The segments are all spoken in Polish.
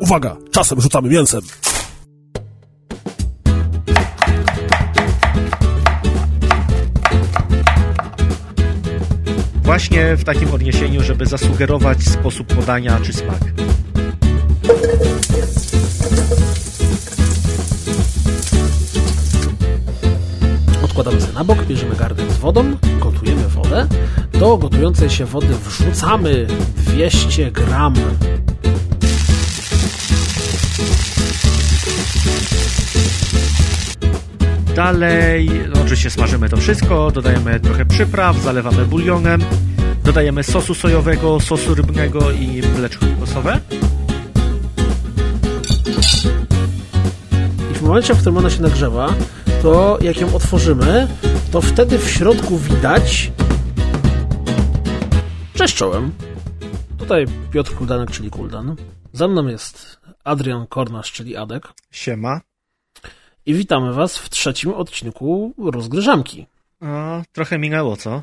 Uwaga, czasem rzucamy mięsem. Właśnie w takim odniesieniu, żeby zasugerować sposób podania czy smak. Odkładamy sobie na bok, bierzemy garnek z wodą, gotujemy wodę. Do gotującej się wody wrzucamy 200 gram Dalej, no oczywiście smażymy to wszystko, dodajemy trochę przypraw, zalewamy bulionem, dodajemy sosu sojowego, sosu rybnego i mleczko kokosowe. i w momencie, w którym ona się nagrzewa, to jak ją otworzymy, to wtedy w środku widać Cześć czołem. Tutaj Piotr Kuldanek, czyli Kuldan. Za mną jest Adrian Kornasz, czyli Adek. Siema. I witamy Was w trzecim odcinku Rozgryżamki. O, trochę minęło, co?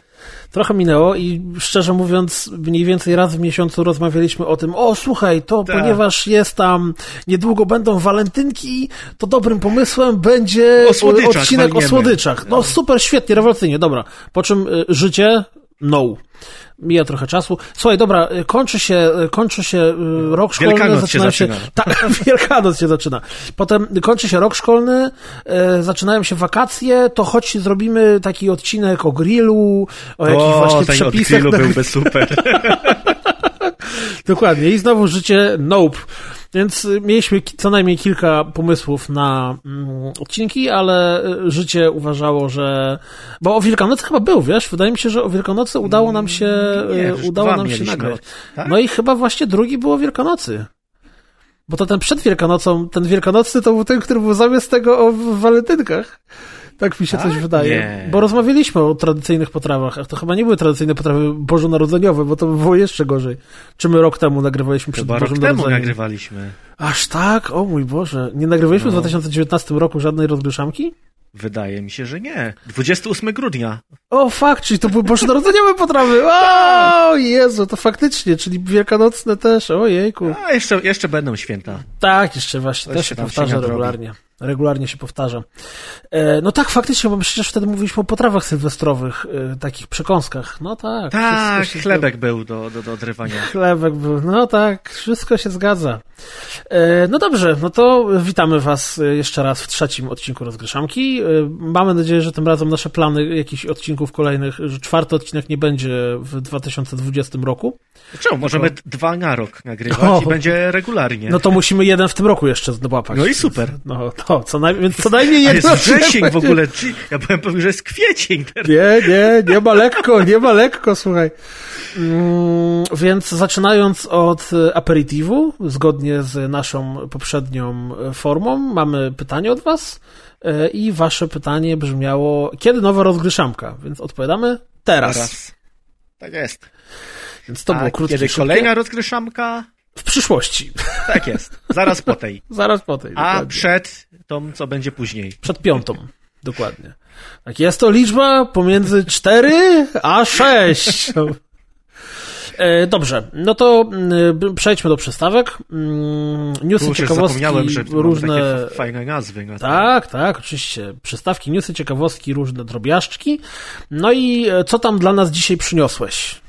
Trochę minęło i szczerze mówiąc, mniej więcej raz w miesiącu rozmawialiśmy o tym, o słuchaj, to Tak. ponieważ jest tam, niedługo będą walentynki, to dobrym pomysłem będzie O słodyczach odcinek walniemy. o słodyczach. No super, świetnie, rewelacyjnie, dobra. Po czym y, życie, no. Mija trochę czasu. Słuchaj, dobra, y, kończy się, y, kończy się y, rok szkolny. Wielkanoc się zaczynają zaczyna. Tak, Wielkanoc się zaczyna. Potem kończy się rok szkolny, e, zaczynają się wakacje, to choć zrobimy taki odcinek o grillu, o jakichś o, właśnie ten przepisach. grillu na- byłby super. Dokładnie. I znowu życie nope. Więc mieliśmy co najmniej kilka pomysłów na mm, odcinki, ale y, życie uważało, że... Bo o Wielkanocy chyba był, wiesz? Wydaje mi się, że o Wielkanocy udało nam się, Nie, y, udało nam się nagrać. Tak? No i chyba właśnie drugi było o Wielkanocy. Bo to ten przed Wielkanocą, ten Wielkanocny to był ten, który był zamiast tego o walentynkach. Tak mi się coś Tak? wydaje. Nie. Bo rozmawialiśmy o tradycyjnych potrawach, a to chyba nie były tradycyjne potrawy bożonarodzeniowe, bo to by było jeszcze gorzej. Czy my rok temu nagrywaliśmy przed Chyba rok Bożym temu Narodzeniem? nagrywaliśmy. Aż tak? O mój Boże. Nie nagrywaliśmy No. w 2019 roku żadnej rozgryszamki? Wydaje mi się, że nie. 28 grudnia. O, fakt, czyli to były bożonarodzeniowe potrawy. O, Jezu, to faktycznie, czyli wielkanocne też. Ojejku. A jeszcze, jeszcze będą święta. Tak, jeszcze właśnie, To też się powtarza regularnie. Regularnie się powtarza. E, no tak, faktycznie, bo przecież wtedy mówiliśmy o potrawach sylwestrowych, e, takich przekąskach. No tak. Tak, chlebek był do, do, do odrywania. Chlebek był. No tak, wszystko się zgadza. E, no dobrze, no to witamy Was jeszcze raz w trzecim odcinku Rozgryszamki. Mamy nadzieję, że tym razem nasze plany jakichś odcinków kolejnych, że czwarty odcinek nie będzie w 2020 roku. Czemu? Możemy dwa na rok nagrywać O. i będzie regularnie. No to musimy jeden w tym roku jeszcze złapać. No i super. No to, co naj... co najmniej A jeden jest wrzesień w ogóle. Ja byłem pewien, że jest kwiecień teraz. Nie, nie, nie ma lekko, nie ma lekko, słuchaj. Mm, więc zaczynając od e, aperitivu, zgodnie z naszą poprzednią formą, mamy pytanie od Was e, i Wasze pytanie brzmiało, kiedy nowa rozgryszamka? Więc odpowiadamy teraz. Teraz. Tak jest. Więc to było A krótkie, kiedy szybkie. kolejna rozgryszamka? W przyszłości. Tak jest. Zaraz po tej. Zaraz po tej. A dokładnie. przed tą, co będzie później. Przed piątą. Dokładnie. Tak, jest to liczba pomiędzy 4 a 6. E, Dobrze, no to mm, przejdźmy do przystawek. Mm, Newsy, Kurczę, ciekawostki, że różne... fajne nazwy. Na to. Tak, tak, oczywiście. Przystawki, newsy, ciekawostki, różne drobiażdżki. No i e, co tam dla nas dzisiaj przyniosłeś?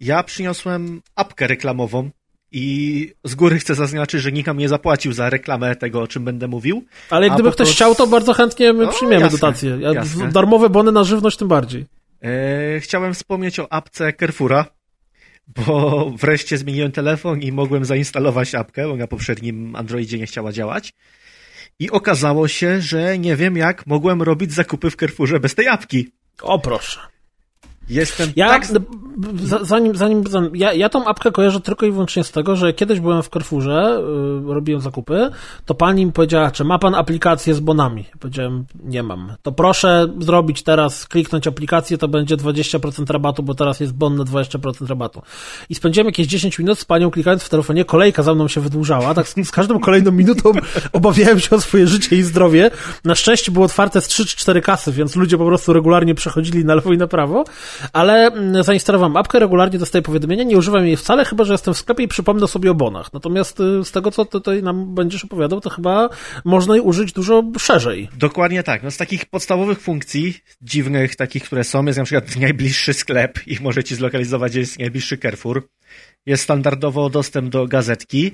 Ja przyniosłem apkę reklamową i z góry chcę zaznaczyć, że nikt nam nie zapłacił za reklamę tego, o czym będę mówił. Ale jak gdyby ktoś to- chciał, to bardzo chętnie my No, przyjmiemy jasne, dotację. Ja, jasne. darmowe bony na żywność tym bardziej. E, chciałem wspomnieć o apce Carrefoura, bo wreszcie zmieniłem telefon i mogłem zainstalować apkę, bo na poprzednim Androidzie nie chciała działać. I okazało się, że nie wiem jak mogłem robić zakupy w Carrefourze bez tej apki. O proszę. Jestem Ja, tak... zanim, zanim, zanim ja, ja tą apkę kojarzę tylko i wyłącznie z tego, że kiedyś byłem w Carrefourze, y, robiłem zakupy, to pani mi powiedziała, czy ma pan aplikację z bonami? Ja powiedziałem, nie mam. To proszę zrobić teraz, kliknąć aplikację, to będzie 20% rabatu, bo teraz jest bon na 20% rabatu. I spędziłem jakieś 10 minut z panią klikając w telefonie, kolejka za mną się wydłużała, tak z, z każdą kolejną minutą obawiałem się o swoje życie i zdrowie. Na szczęście było otwarte z 3 czy 4 kasy, więc ludzie po prostu regularnie przechodzili na lewo i na prawo. Ale mm, zainstalowałem apkę, regularnie dostaję powiadomienia, nie używam jej wcale, chyba że jestem w sklepie i przypomnę sobie o bonach. Natomiast y, z tego, co tutaj nam będziesz opowiadał, to chyba można jej użyć dużo szerzej. Dokładnie tak. No z takich podstawowych funkcji, dziwnych takich, które są, jest na przykład najbliższy sklep i może ci zlokalizować, gdzie jest najbliższy Carrefour. Jest standardowo dostęp do gazetki.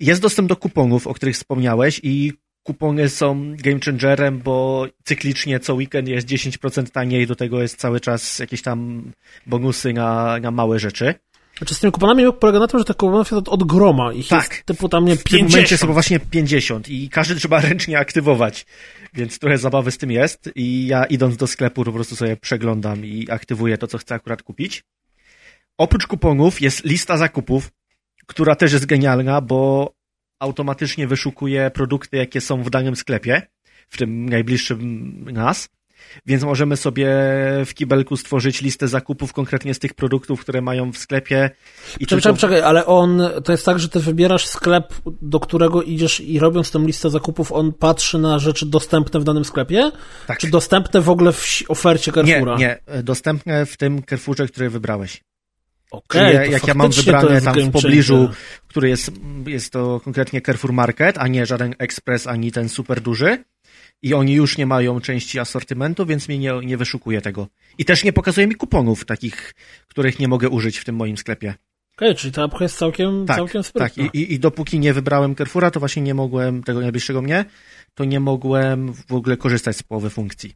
Jest dostęp do kuponów, o których wspomniałeś i kupony są game changerem, bo cyklicznie co weekend jest 10% taniej, do tego jest cały czas jakieś tam bonusy na, na małe rzeczy. Znaczy z tymi kuponami polega na tym, że te kuponów jest od, groma. Ich Tak. jest typu tam nie W tym momencie 50. chyba właśnie 50 i każdy trzeba ręcznie aktywować, więc trochę zabawy z tym jest i ja idąc do sklepu po prostu sobie przeglądam i aktywuję to, co chcę akurat kupić. Oprócz kuponów jest lista zakupów, która też jest genialna, bo automatycznie wyszukuje produkty, jakie są w danym sklepie, w tym najbliższym nas. Więc możemy sobie w kibelku stworzyć listę zakupów konkretnie z tych produktów, które mają w sklepie. I Czekaj, czekaj, czekaj, ale on, to jest tak, że ty wybierasz sklep, do którego idziesz i robiąc tę listę zakupów, on patrzy na rzeczy dostępne w danym sklepie? Tak. Czy dostępne w ogóle w ofercie Nie, Carrefoura? nie, dostępne w tym Carrefourze, który wybrałeś. Okej, to jak ja mam wybrane tam w pobliżu, który jest, jest to konkretnie Carrefour Market, a nie żaden Express, ani ten super duży. I oni już nie mają części asortymentu, więc mi nie, nie wyszukuje tego. I też nie pokazuje mi kuponów takich, których nie mogę użyć w tym moim sklepie. Okej, czyli ta apka jest całkiem, Tak, całkiem tak. sprytna. I, i, I dopóki nie wybrałem Carrefoura, to właśnie nie mogłem, tego najbliższego mnie, to nie mogłem w ogóle korzystać z połowy funkcji.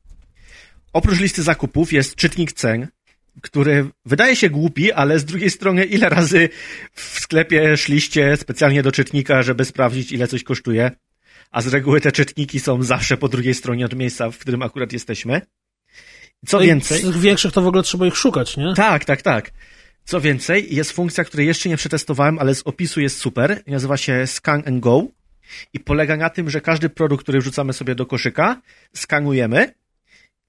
Oprócz listy zakupów jest czytnik cen, który wydaje się głupi, ale z drugiej strony ile razy w sklepie szliście specjalnie do czytnika, żeby sprawdzić ile coś kosztuje, a z reguły te czytniki są zawsze po drugiej stronie od miejsca, w którym akurat jesteśmy. Co No więcej... Z tych większych to w ogóle trzeba ich szukać, nie? Tak, tak, tak. Co więcej, jest funkcja, której jeszcze nie przetestowałem, ale z opisu jest super. Nazywa się Scan and Go i polega na tym, że każdy produkt, który wrzucamy sobie do koszyka, skanujemy.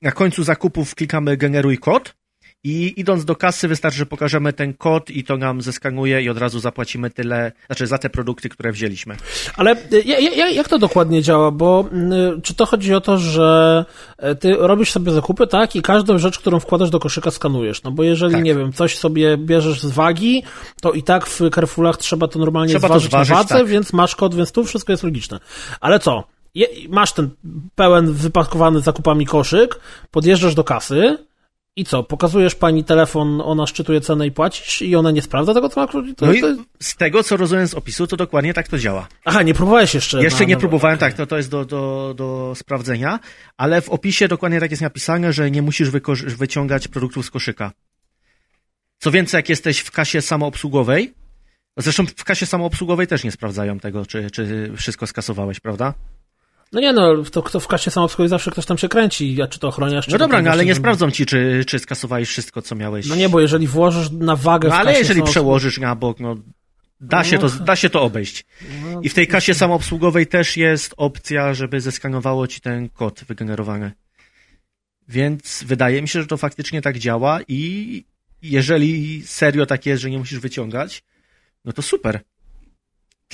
Na końcu zakupów klikamy generuj kod i idąc do kasy wystarczy, że pokażemy ten kod i to nam zeskanuje i od razu zapłacimy tyle, znaczy za te produkty, które wzięliśmy. Ale ja- jak to dokładnie działa? Bo y, czy to chodzi o to, że y, ty robisz sobie zakupy, tak? I każdą rzecz, którą wkładasz do koszyka, skanujesz. No bo jeżeli, Tak. nie wiem, coś sobie bierzesz z wagi, to i tak w Carrefourach trzeba to normalnie Trzeba to zważyć, zważyć, na wadze, tak. więc masz kod, więc tu wszystko jest logiczne. Ale co? Masz ten pełen, wypakowany zakupami koszyk, podjeżdżasz do kasy, i co? Pokazujesz pani telefon, ona szczytuje cenę i płacisz i ona nie sprawdza tego, co ma. To, No i z tego, co rozumiem z opisu, to dokładnie tak to działa. Aha, nie próbowałeś jeszcze. Jeszcze na- nie na- próbowałem, okej. tak, to, to jest do, do, do sprawdzenia, ale w opisie dokładnie tak jest napisane, że nie musisz wyciągać produktów z koszyka. Co więcej, jak jesteś w kasie samoobsługowej, zresztą w kasie samoobsługowej też nie sprawdzają tego, czy, czy wszystko skasowałeś, prawda? No nie no, to kto w kasie samoobsługowej zawsze ktoś tam się kręci, a czy to ochroniarz, czy No dobra, no ale nie sprawdzą ci, czy, czy skasowałeś wszystko, co miałeś. No nie, bo jeżeli włożysz na wagę No ale jeżeli przełożysz na bok, no da się, to, da się to obejść. No, I w tej kasie samoobsługowej też jest opcja, żeby zeskanowało ci ten kod wygenerowany. Więc wydaje mi się, że to faktycznie tak działa i jeżeli serio tak jest, że nie musisz wyciągać, no to super.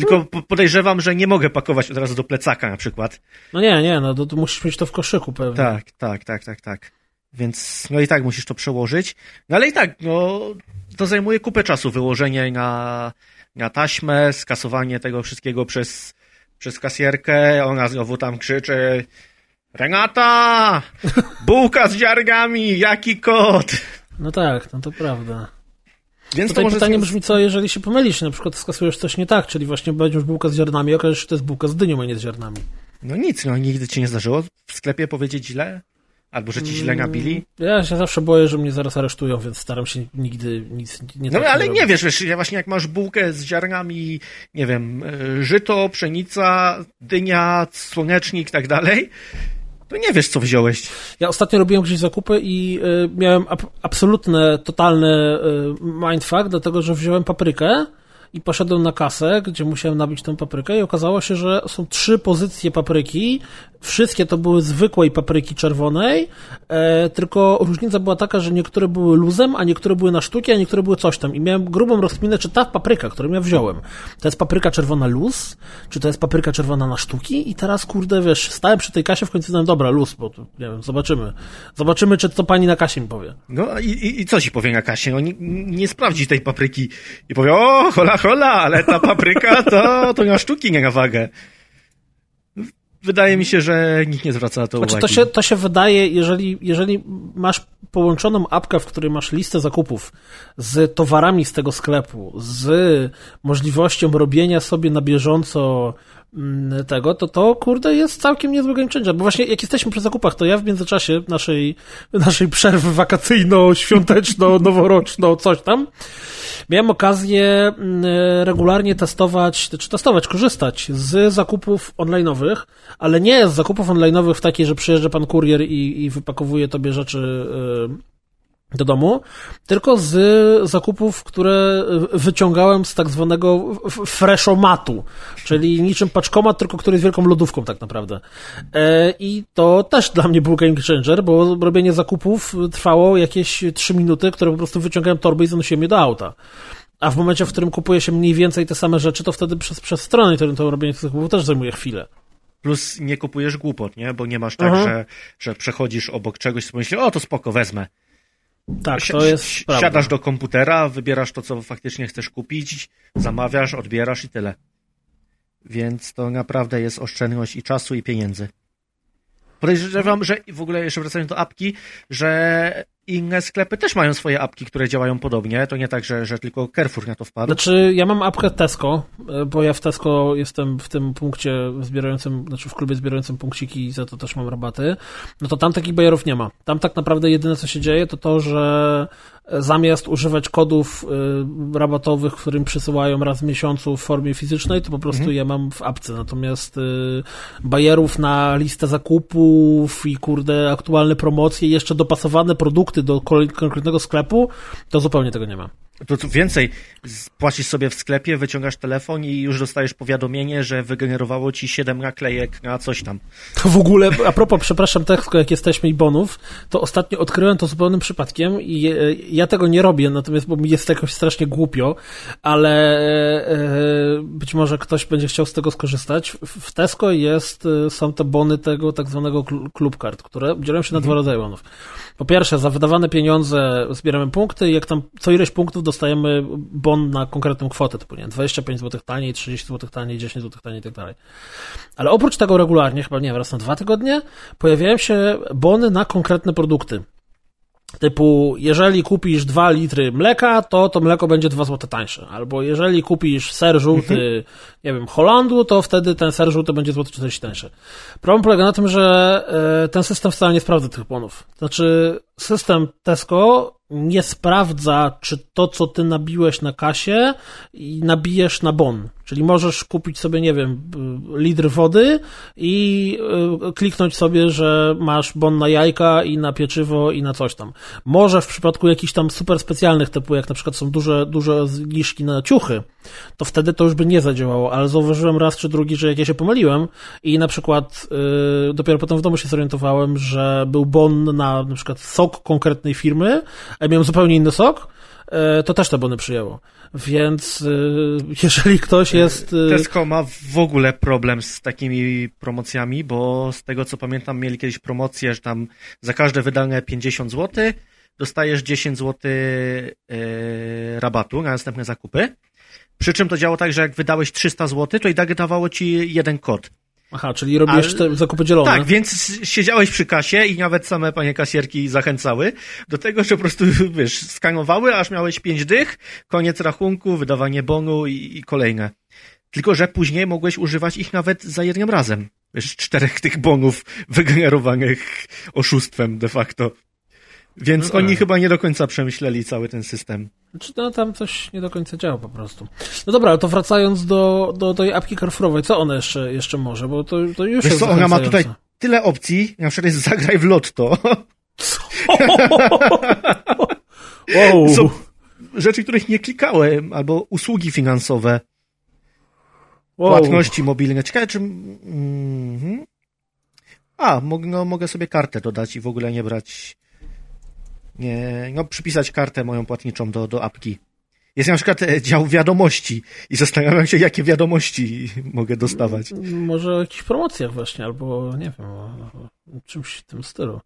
Tylko po- podejrzewam, że nie mogę pakować od razu do plecaka na przykład. No nie, nie, no to, to musisz mieć to w koszyku pewnie. Tak, tak, tak, tak, tak. Więc no i tak musisz to przełożyć. No ale i tak, no to zajmuje kupę czasu wyłożenie na, na taśmę, skasowanie tego wszystkiego przez, przez kasjerkę. Ona znowu tam krzyczy Renata! Bułka z ziargami! Jaki kot! No tak, no to prawda. Więc to Tutaj może pytanie brzmi, co jeżeli się pomylisz, na przykład skasujesz coś nie tak, czyli właśnie będziesz bułkę z ziarnami, a okaże się, że to jest bułka z dynią, a nie z ziarnami. No nic, no nigdy ci nie zdarzyło w sklepie powiedzieć źle? Albo że ci źle nabili? Ja się zawsze boję, że mnie zaraz aresztują, więc staram się nigdy nic nie No tak ale robić. nie wiesz, wiesz, ja właśnie jak masz bułkę z ziarnami, nie wiem, e, żyto, pszenica, dynia, słonecznik i tak dalej, to nie wiesz, co wziąłeś. Ja ostatnio robiłem gdzieś zakupy i y, miałem ab- absolutne, totalny y, mindfuck, dlatego że wziąłem paprykę i poszedłem na kasę, gdzie musiałem nabić tę paprykę i okazało się, że są trzy pozycje papryki wszystkie to były zwykłej papryki czerwonej, e, tylko różnica była taka, że niektóre były luzem, a niektóre były na sztuki, a niektóre były coś tam. I miałem grubą rozkminę, czy ta papryka, którą ja wziąłem, to jest papryka czerwona luz, czy to jest papryka czerwona na sztuki i teraz, kurde, wiesz, stałem przy tej kasie, w końcu powiedziałem, dobra, luz, bo tu, nie wiem, zobaczymy. Zobaczymy, czy to pani na kasie mi powie. No i, i, i co ci powie na kasie? No nie, nie sprawdzi tej papryki i powie, o, hola, hola, ale ta papryka to, to na sztuki, nie na wagę. Wydaje mi się, że nikt nie zwraca na to Znaczy, uwagi. to, się, to się wydaje, jeżeli, jeżeli masz połączoną apkę, w której masz listę zakupów z towarami z tego sklepu, z możliwością robienia sobie na bieżąco tego, to to, kurde, jest całkiem niezły game changer. Bo właśnie jak jesteśmy przy zakupach, to ja w międzyczasie naszej, naszej przerwy wakacyjno-świąteczno-noworoczno, coś tam, miałem okazję mm, regularnie testować, czy testować, korzystać z zakupów online'owych, ale nie z zakupów online'owych w takiej, że przyjeżdża pan kurier i, i wypakowuje tobie rzeczy y, do domu, tylko z zakupów, które wyciągałem z tak zwanego freshomatu, czyli niczym paczkomat, tylko który jest wielką lodówką tak naprawdę. E, I to też dla mnie był game changer, bo robienie zakupów trwało jakieś 3 minuty, które po prostu wyciągałem torby i zanosiłem je do auta. A w momencie, w którym kupuje się mniej więcej te same rzeczy, to wtedy przez, przez stronę internetową robienie tych zakupów też zajmuje chwilę. Plus nie kupujesz głupot, nie? Bo nie masz tak, Mhm. że, że przechodzisz obok czegoś i myślisz, o to spoko, wezmę. Tak, Si- to jest si- prawda. Siadasz do komputera, wybierasz to, co faktycznie chcesz kupić, zamawiasz, odbierasz i tyle. Więc to naprawdę jest oszczędność i czasu, i pieniędzy. Podejrzewam, że w ogóle jeszcze wracając do apki, że inne sklepy też mają swoje apki, które działają podobnie. To nie tak, że, że tylko Carrefour na to wpadł. Znaczy, ja mam apkę Tesco, e, bo ja w Tesco jestem w tym punkcie zbierającym, znaczy w klubie zbierającym punkciki i za to też mam rabaty. No to tam takich bajerów nie ma. Tam tak naprawdę jedyne, co się dzieje, to to, że zamiast używać kodów y, rabatowych, którym przysyłają raz w miesiącu w formie fizycznej, to po prostu je mam w apce. Natomiast y, bajerów na listę zakupów i kurde aktualne promocje, jeszcze dopasowane produkty do konkretnego sklepu, to zupełnie tego nie ma. To tu więcej, płacisz sobie w sklepie, wyciągasz telefon i już dostajesz powiadomienie, że wygenerowało ci 7 naklejek na coś tam. To w ogóle, a propos, przepraszam, Tesco, jak jesteśmy i bonów, to ostatnio odkryłem to zupełnym przypadkiem i e, ja tego nie robię, natomiast bo mi jest jakoś strasznie głupio, ale e, być może ktoś będzie chciał z tego skorzystać. W- Tesco jest, e, są te bony tego tak zwanego kl- club card, które dzielą się na dwa rodzaje bonów. Po pierwsze, za wydawane pieniądze zbieramy punkty i jak tam co ileś punktów dostajemy bon na konkretną kwotę, typu nie wiem, 25 zł taniej, 30 zł taniej, 10 zł taniej i tak dalej. Ale oprócz tego regularnie, chyba nie wiem, raz na dwa tygodnie, pojawiają się bony na konkretne produkty. Typu, jeżeli kupisz 2 litry mleka, to to mleko będzie 2 zł tańsze. Albo jeżeli kupisz ser żółty, nie wiem, Holandu, to wtedy ten ser żółty będzie złoty 40 tańszy. Problem polega na tym, że e, ten system wcale nie sprawdza tych bonów. Znaczy, system Tesco nie sprawdza, czy to, co ty nabiłeś na kasie, i nabijesz na bon. Czyli możesz kupić sobie, nie wiem, y, litr wody i y, kliknąć sobie, że masz bon na jajka i na pieczywo i na coś tam. Może w przypadku jakichś tam super specjalnych typu, jak na przykład są duże, duże zniżki na ciuchy, to wtedy to już by nie zadziałało, ale zauważyłem raz czy drugi, że jak ja się pomyliłem i na przykład y, dopiero potem w domu się zorientowałem, że był bon na na przykład sok konkretnej firmy, a ja miałem zupełnie inny sok, to też te bony przyjęło. Więc y, jeżeli ktoś jest... y, Tesco ma w ogóle problem z takimi promocjami, bo z tego co pamiętam mieli kiedyś promocję, że tam za każde wydane 50 zł dostajesz 10 zł e, rabatu na następne zakupy. Przy czym to działo tak, że jak wydałeś 300 zł, to i tak dawało ci jeden kod. Aha, czyli robisz Ale- te zakupy dzielone. Tak, więc siedziałeś przy kasie i nawet same panie kasierki zachęcały do tego, że po prostu, wiesz, skanowały, aż miałeś pięć dych, koniec rachunku, wydawanie bonu i, i kolejne. Tylko, że później mogłeś używać ich nawet za jednym razem. Wiesz, czterech tych bonów wygenerowanych oszustwem de facto. Więc No tak. oni chyba nie do końca przemyśleli cały ten system. Czy no, tam coś nie do końca działa po prostu. No dobra, ale to wracając do, do tej apki Carrefourowej, co ona jeszcze, jeszcze może, bo to, to już Wiesz jest co, ona ma tutaj tyle opcji, na przykład jest zagraj w lotto. Wow. Są rzeczy, których nie klikałem, albo usługi finansowe. wow. Płatności mobilne. Ciekawe, czy... Mhm. A, mog, no, mogę sobie kartę dodać i w ogóle nie brać, no przypisać kartę moją płatniczą do, do apki. Jest na przykład e, dział wiadomości i zastanawiam się, jakie wiadomości mogę dostawać. Może o jakichś promocjach właśnie, albo nie wiem, o, czymś w tym stylu.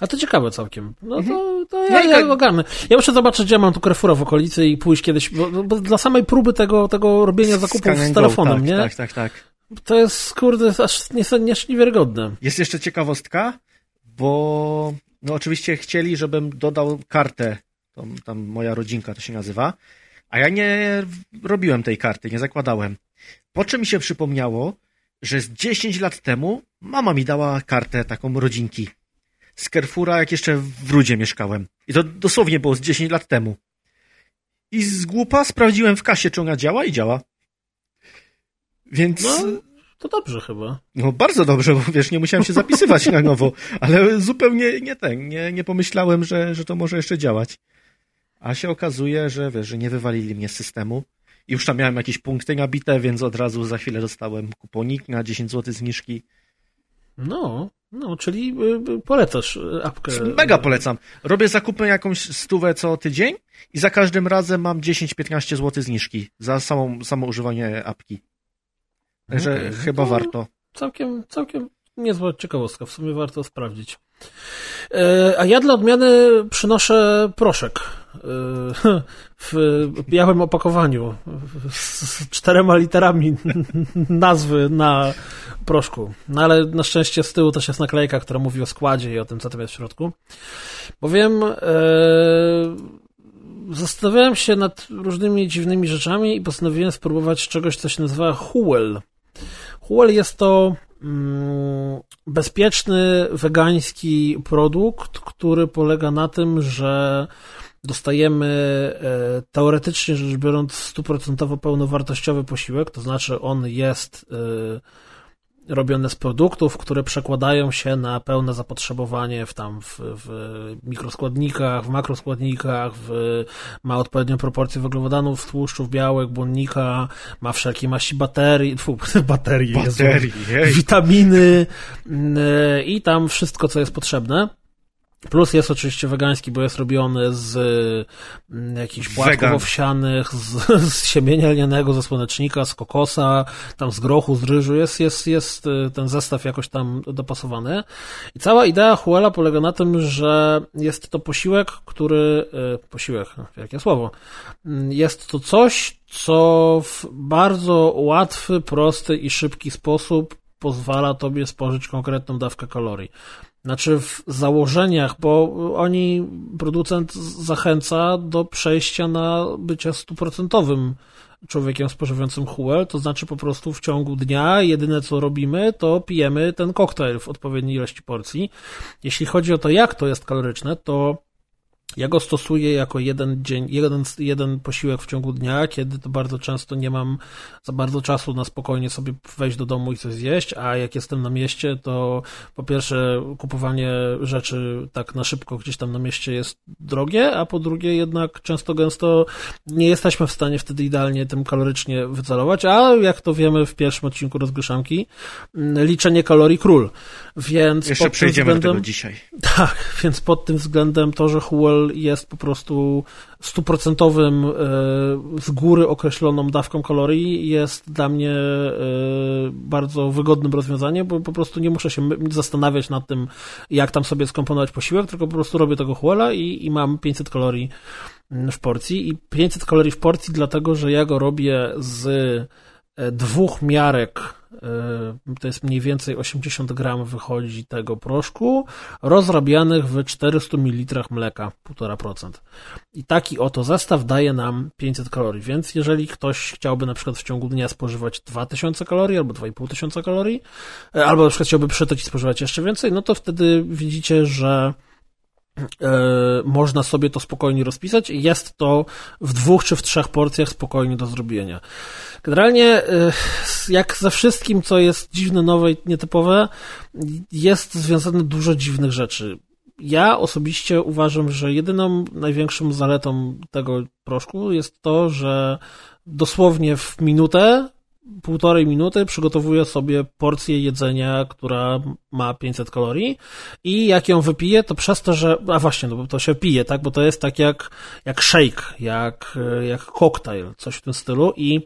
A to ciekawe całkiem. No to, to ja, ja ogarnę. Ja muszę zobaczyć, gdzie mam tu Carrefoura w okolicy i pójść kiedyś, bo, bo dla samej próby tego, tego robienia zakupów z telefonem, tak, nie? Tak, tak, tak. To jest, kurde, aż niewiarygodne. Jest jeszcze ciekawostka, bo no oczywiście chcieli, żebym dodał kartę, tam, tam moja rodzinka to się nazywa, a ja nie robiłem tej karty, nie zakładałem. Po czym mi się przypomniało, że z 10 lat temu mama mi dała kartę taką rodzinki z Carrefoura, jak jeszcze w Rudzie mieszkałem. I to dosłownie było z 10 lat temu. I z głupa sprawdziłem w kasie, czy ona działa i działa. Więc... No, to dobrze chyba. No bardzo dobrze, bo wiesz, nie musiałem się zapisywać na nowo, ale zupełnie nie ten, nie, nie pomyślałem, że, że to może jeszcze działać. A się okazuje, że wiesz, że nie wywalili mnie z systemu. Już tam miałem jakieś punkty nabite, więc od razu za chwilę dostałem kuponik na 10 zł zniżki. No, no, czyli y, polecasz apkę. Mega polecam. Robię zakupy jakąś stówę co tydzień i za każdym razem mam 10-15 zł zniżki za samą, samo używanie apki. Także okay. chyba warto. Całkiem, całkiem niezła ciekawostka. W sumie warto sprawdzić. E, a ja dla odmiany przynoszę proszek e, w białym opakowaniu z czterema literami nazwy na proszku. No ale na szczęście z tyłu też jest naklejka, która mówi o składzie i o tym, co tam jest w środku. Bowiem e, zastanawiałem się nad różnymi dziwnymi rzeczami i postanowiłem spróbować czegoś, co się nazywa Huel. Huel jest to mm, bezpieczny, wegański produkt, który polega na tym, że dostajemy e, teoretycznie rzecz biorąc stuprocentowo pełnowartościowy posiłek, to znaczy on jest e, robione z produktów, które przekładają się na pełne zapotrzebowanie w tam w, w mikroskładnikach, w makroskładnikach, w, ma odpowiednią proporcję węglowodanów, tłuszczów, białek, błonnika, ma wszelkie maści baterii, tfu, baterie, baterii Jezu, witaminy mm, i tam wszystko, co jest potrzebne. Plus jest oczywiście wegański, bo jest robiony z mm, jakichś płatków owsianych, z, z siemienia lnianego, ze słonecznika, z kokosa, tam z grochu, z ryżu. Jest, jest, jest y, ten zestaw jakoś tam dopasowany. I cała idea Huela polega na tym, że jest to posiłek, który, y, posiłek, jakie słowo, mm, jest to coś, co w bardzo łatwy, prosty i szybki sposób pozwala tobie spożyć konkretną dawkę kalorii. Znaczy w założeniach, bo oni, producent zachęca do przejścia na bycia stuprocentowym człowiekiem spożywającym huel, to znaczy po prostu w ciągu dnia jedyne co robimy, to pijemy ten koktajl w odpowiedniej ilości porcji. Jeśli chodzi o to, jak to jest kaloryczne, to ja go stosuję jako jeden dzień, jeden, jeden posiłek w ciągu dnia, kiedy to bardzo często nie mam za bardzo czasu na spokojnie sobie wejść do domu i coś zjeść, a jak jestem na mieście, to po pierwsze kupowanie rzeczy tak na szybko gdzieś tam na mieście jest drogie, a po drugie jednak często gęsto nie jesteśmy w stanie wtedy idealnie tym kalorycznie wycelować, a jak to wiemy w pierwszym odcinku rozgryszanki, mm, liczenie kalorii król. Więc Jeszcze przejdziemy względem, do tego dzisiaj. Tak, więc pod tym względem to, że Huel jest po prostu stuprocentowym e, z góry określoną dawką kalorii jest dla mnie e, bardzo wygodnym rozwiązaniem, bo po prostu nie muszę się zastanawiać nad tym, jak tam sobie skomponować posiłek, tylko po prostu robię tego Huela i, i mam 500 kalorii w porcji. I 500 kalorii w porcji dlatego, że ja go robię z dwóch miarek E, to jest mniej więcej 80 gram wychodzi tego proszku, rozrabianych w 400 ml mleka, 1,5%. I taki oto zestaw daje nam 500 kalorii, więc jeżeli ktoś chciałby na przykład w ciągu dnia spożywać 2000 kalorii albo 2500 kalorii, e, albo na przykład chciałby przytyć i spożywać jeszcze więcej, no to wtedy widzicie, że e, można sobie to spokojnie rozpisać i jest to w dwóch czy w trzech porcjach spokojnie do zrobienia. Generalnie, y, jak ze wszystkim, co jest dziwne, nowe i nietypowe, jest związane dużo dziwnych rzeczy. Ja osobiście uważam, że jedyną największą zaletą tego proszku jest to, że dosłownie w minutę półtorej minuty przygotowuję sobie porcję jedzenia, która ma 500 kalorii i jak ją wypiję, to przez to, że, a właśnie, no bo to się pije, tak, bo to jest tak jak, jak shake, jak, jak koktajl, coś w tym stylu i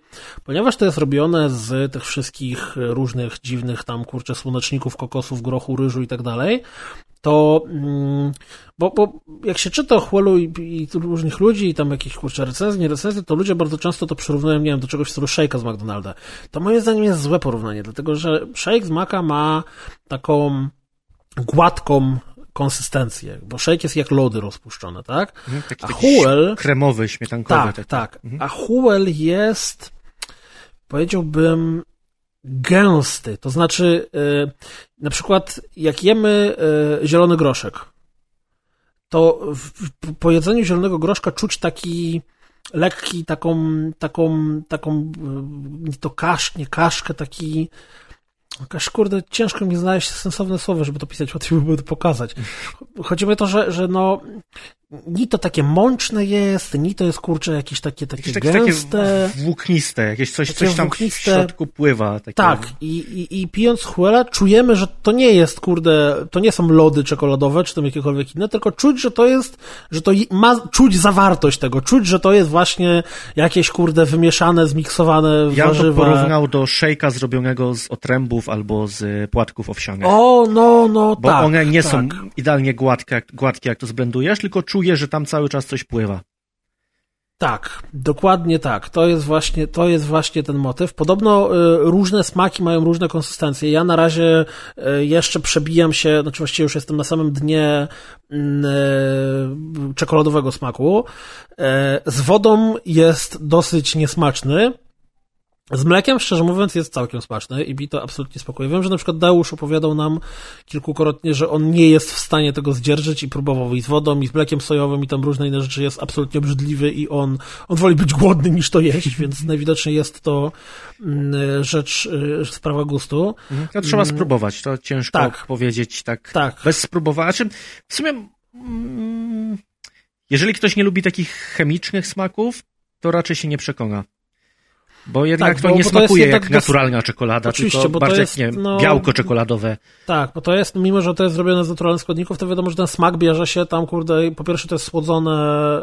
ponieważ to jest robione z tych wszystkich różnych dziwnych tam, kurczę, słoneczników, kokosów, grochu, ryżu i tak dalej, to, mm, bo, bo jak się czyta o Huelu i, i różnych ludzi i tam jakieś kurczę recenzje, nie recenzje, to ludzie bardzo często to przyrównują, nie wiem, do czegoś w stylu shake'a z McDonalda. To moim zdaniem jest złe porównanie, dlatego że shake z Maca ma taką gładką konsystencję, bo shake jest jak lody rozpuszczone, tak? Mhm, taki, A Huel... Kremowy, śmietankowy. Tak, taki. tak. Mhm. A Huel jest, powiedziałbym, gęsty. To znaczy, y, na przykład, jak jemy y, zielony groszek, to po jedzeniu zielonego groszka czuć taki lekki, taką, taką, taką, y, to kasz, nie kaszkę, taki, Jakaś, kurde, ciężko mi znaleźć sensowne słowo, żeby to pisać, łatwiej byłoby to pokazać. Chodzi o to, że, że no, ni to takie mączne jest, ni to jest, kurczę, jakieś takie, takie Jakieś gęste. takie włókniste, jakieś coś, Takie coś tam włókniste. w środku pływa. Takie... Tak, i, i, i pijąc Huela czujemy, że to nie jest, kurde, to nie są lody czekoladowe, czy tam jakiekolwiek inne, tylko czuć, że to jest, że to ma, czuć zawartość tego, czuć, że to jest właśnie jakieś, kurde, wymieszane, zmiksowane Ja bym to warzywa. porównał do szejka zrobionego z otrębów albo z płatków owsianych. O, no, no, Bo tak. one nie tak. są idealnie gładkie jak, gładkie, jak to zblendujesz, tylko czujesz, że tam cały czas coś pływa. Tak, dokładnie tak. To jest właśnie, to jest właśnie ten motyw. Podobno y, różne smaki mają różne konsystencje. Ja na razie y, jeszcze przebijam się, znaczy właściwie już jestem na samym dnie mm, y, czekoladowego smaku. Y, z wodą jest dosyć niesmaczny. Z mlekiem, szczerze mówiąc, jest całkiem smaczny i mi to absolutnie spokojnie. Wiem, że na przykład Deusz opowiadał nam kilkukrotnie, że on nie jest w stanie tego zdzierżyć i próbował i z wodą, i z mlekiem sojowym, i tam różne inne rzeczy. Jest absolutnie obrzydliwy i on, on woli być głodny niż to jeść, więc najwidoczniej jest to mm, rzecz, y, sprawa gustu. To trzeba spróbować, to ciężko Tak. powiedzieć tak, Tak. bez spróbowania. Znaczy, w sumie, mm, jeżeli ktoś nie lubi takich chemicznych smaków, to raczej się nie przekona. Bo jednak Tak, to bo- nie bo to jest smakuje jak naturalna czekolada, Oczywiście, tylko bo to bardziej jest, jak, nie no- białko czekoladowe. Tak, bo to jest, mimo że to jest zrobione z naturalnych składników, to wiadomo, że ten smak bierze się tam, kurde, po pierwsze to jest słodzone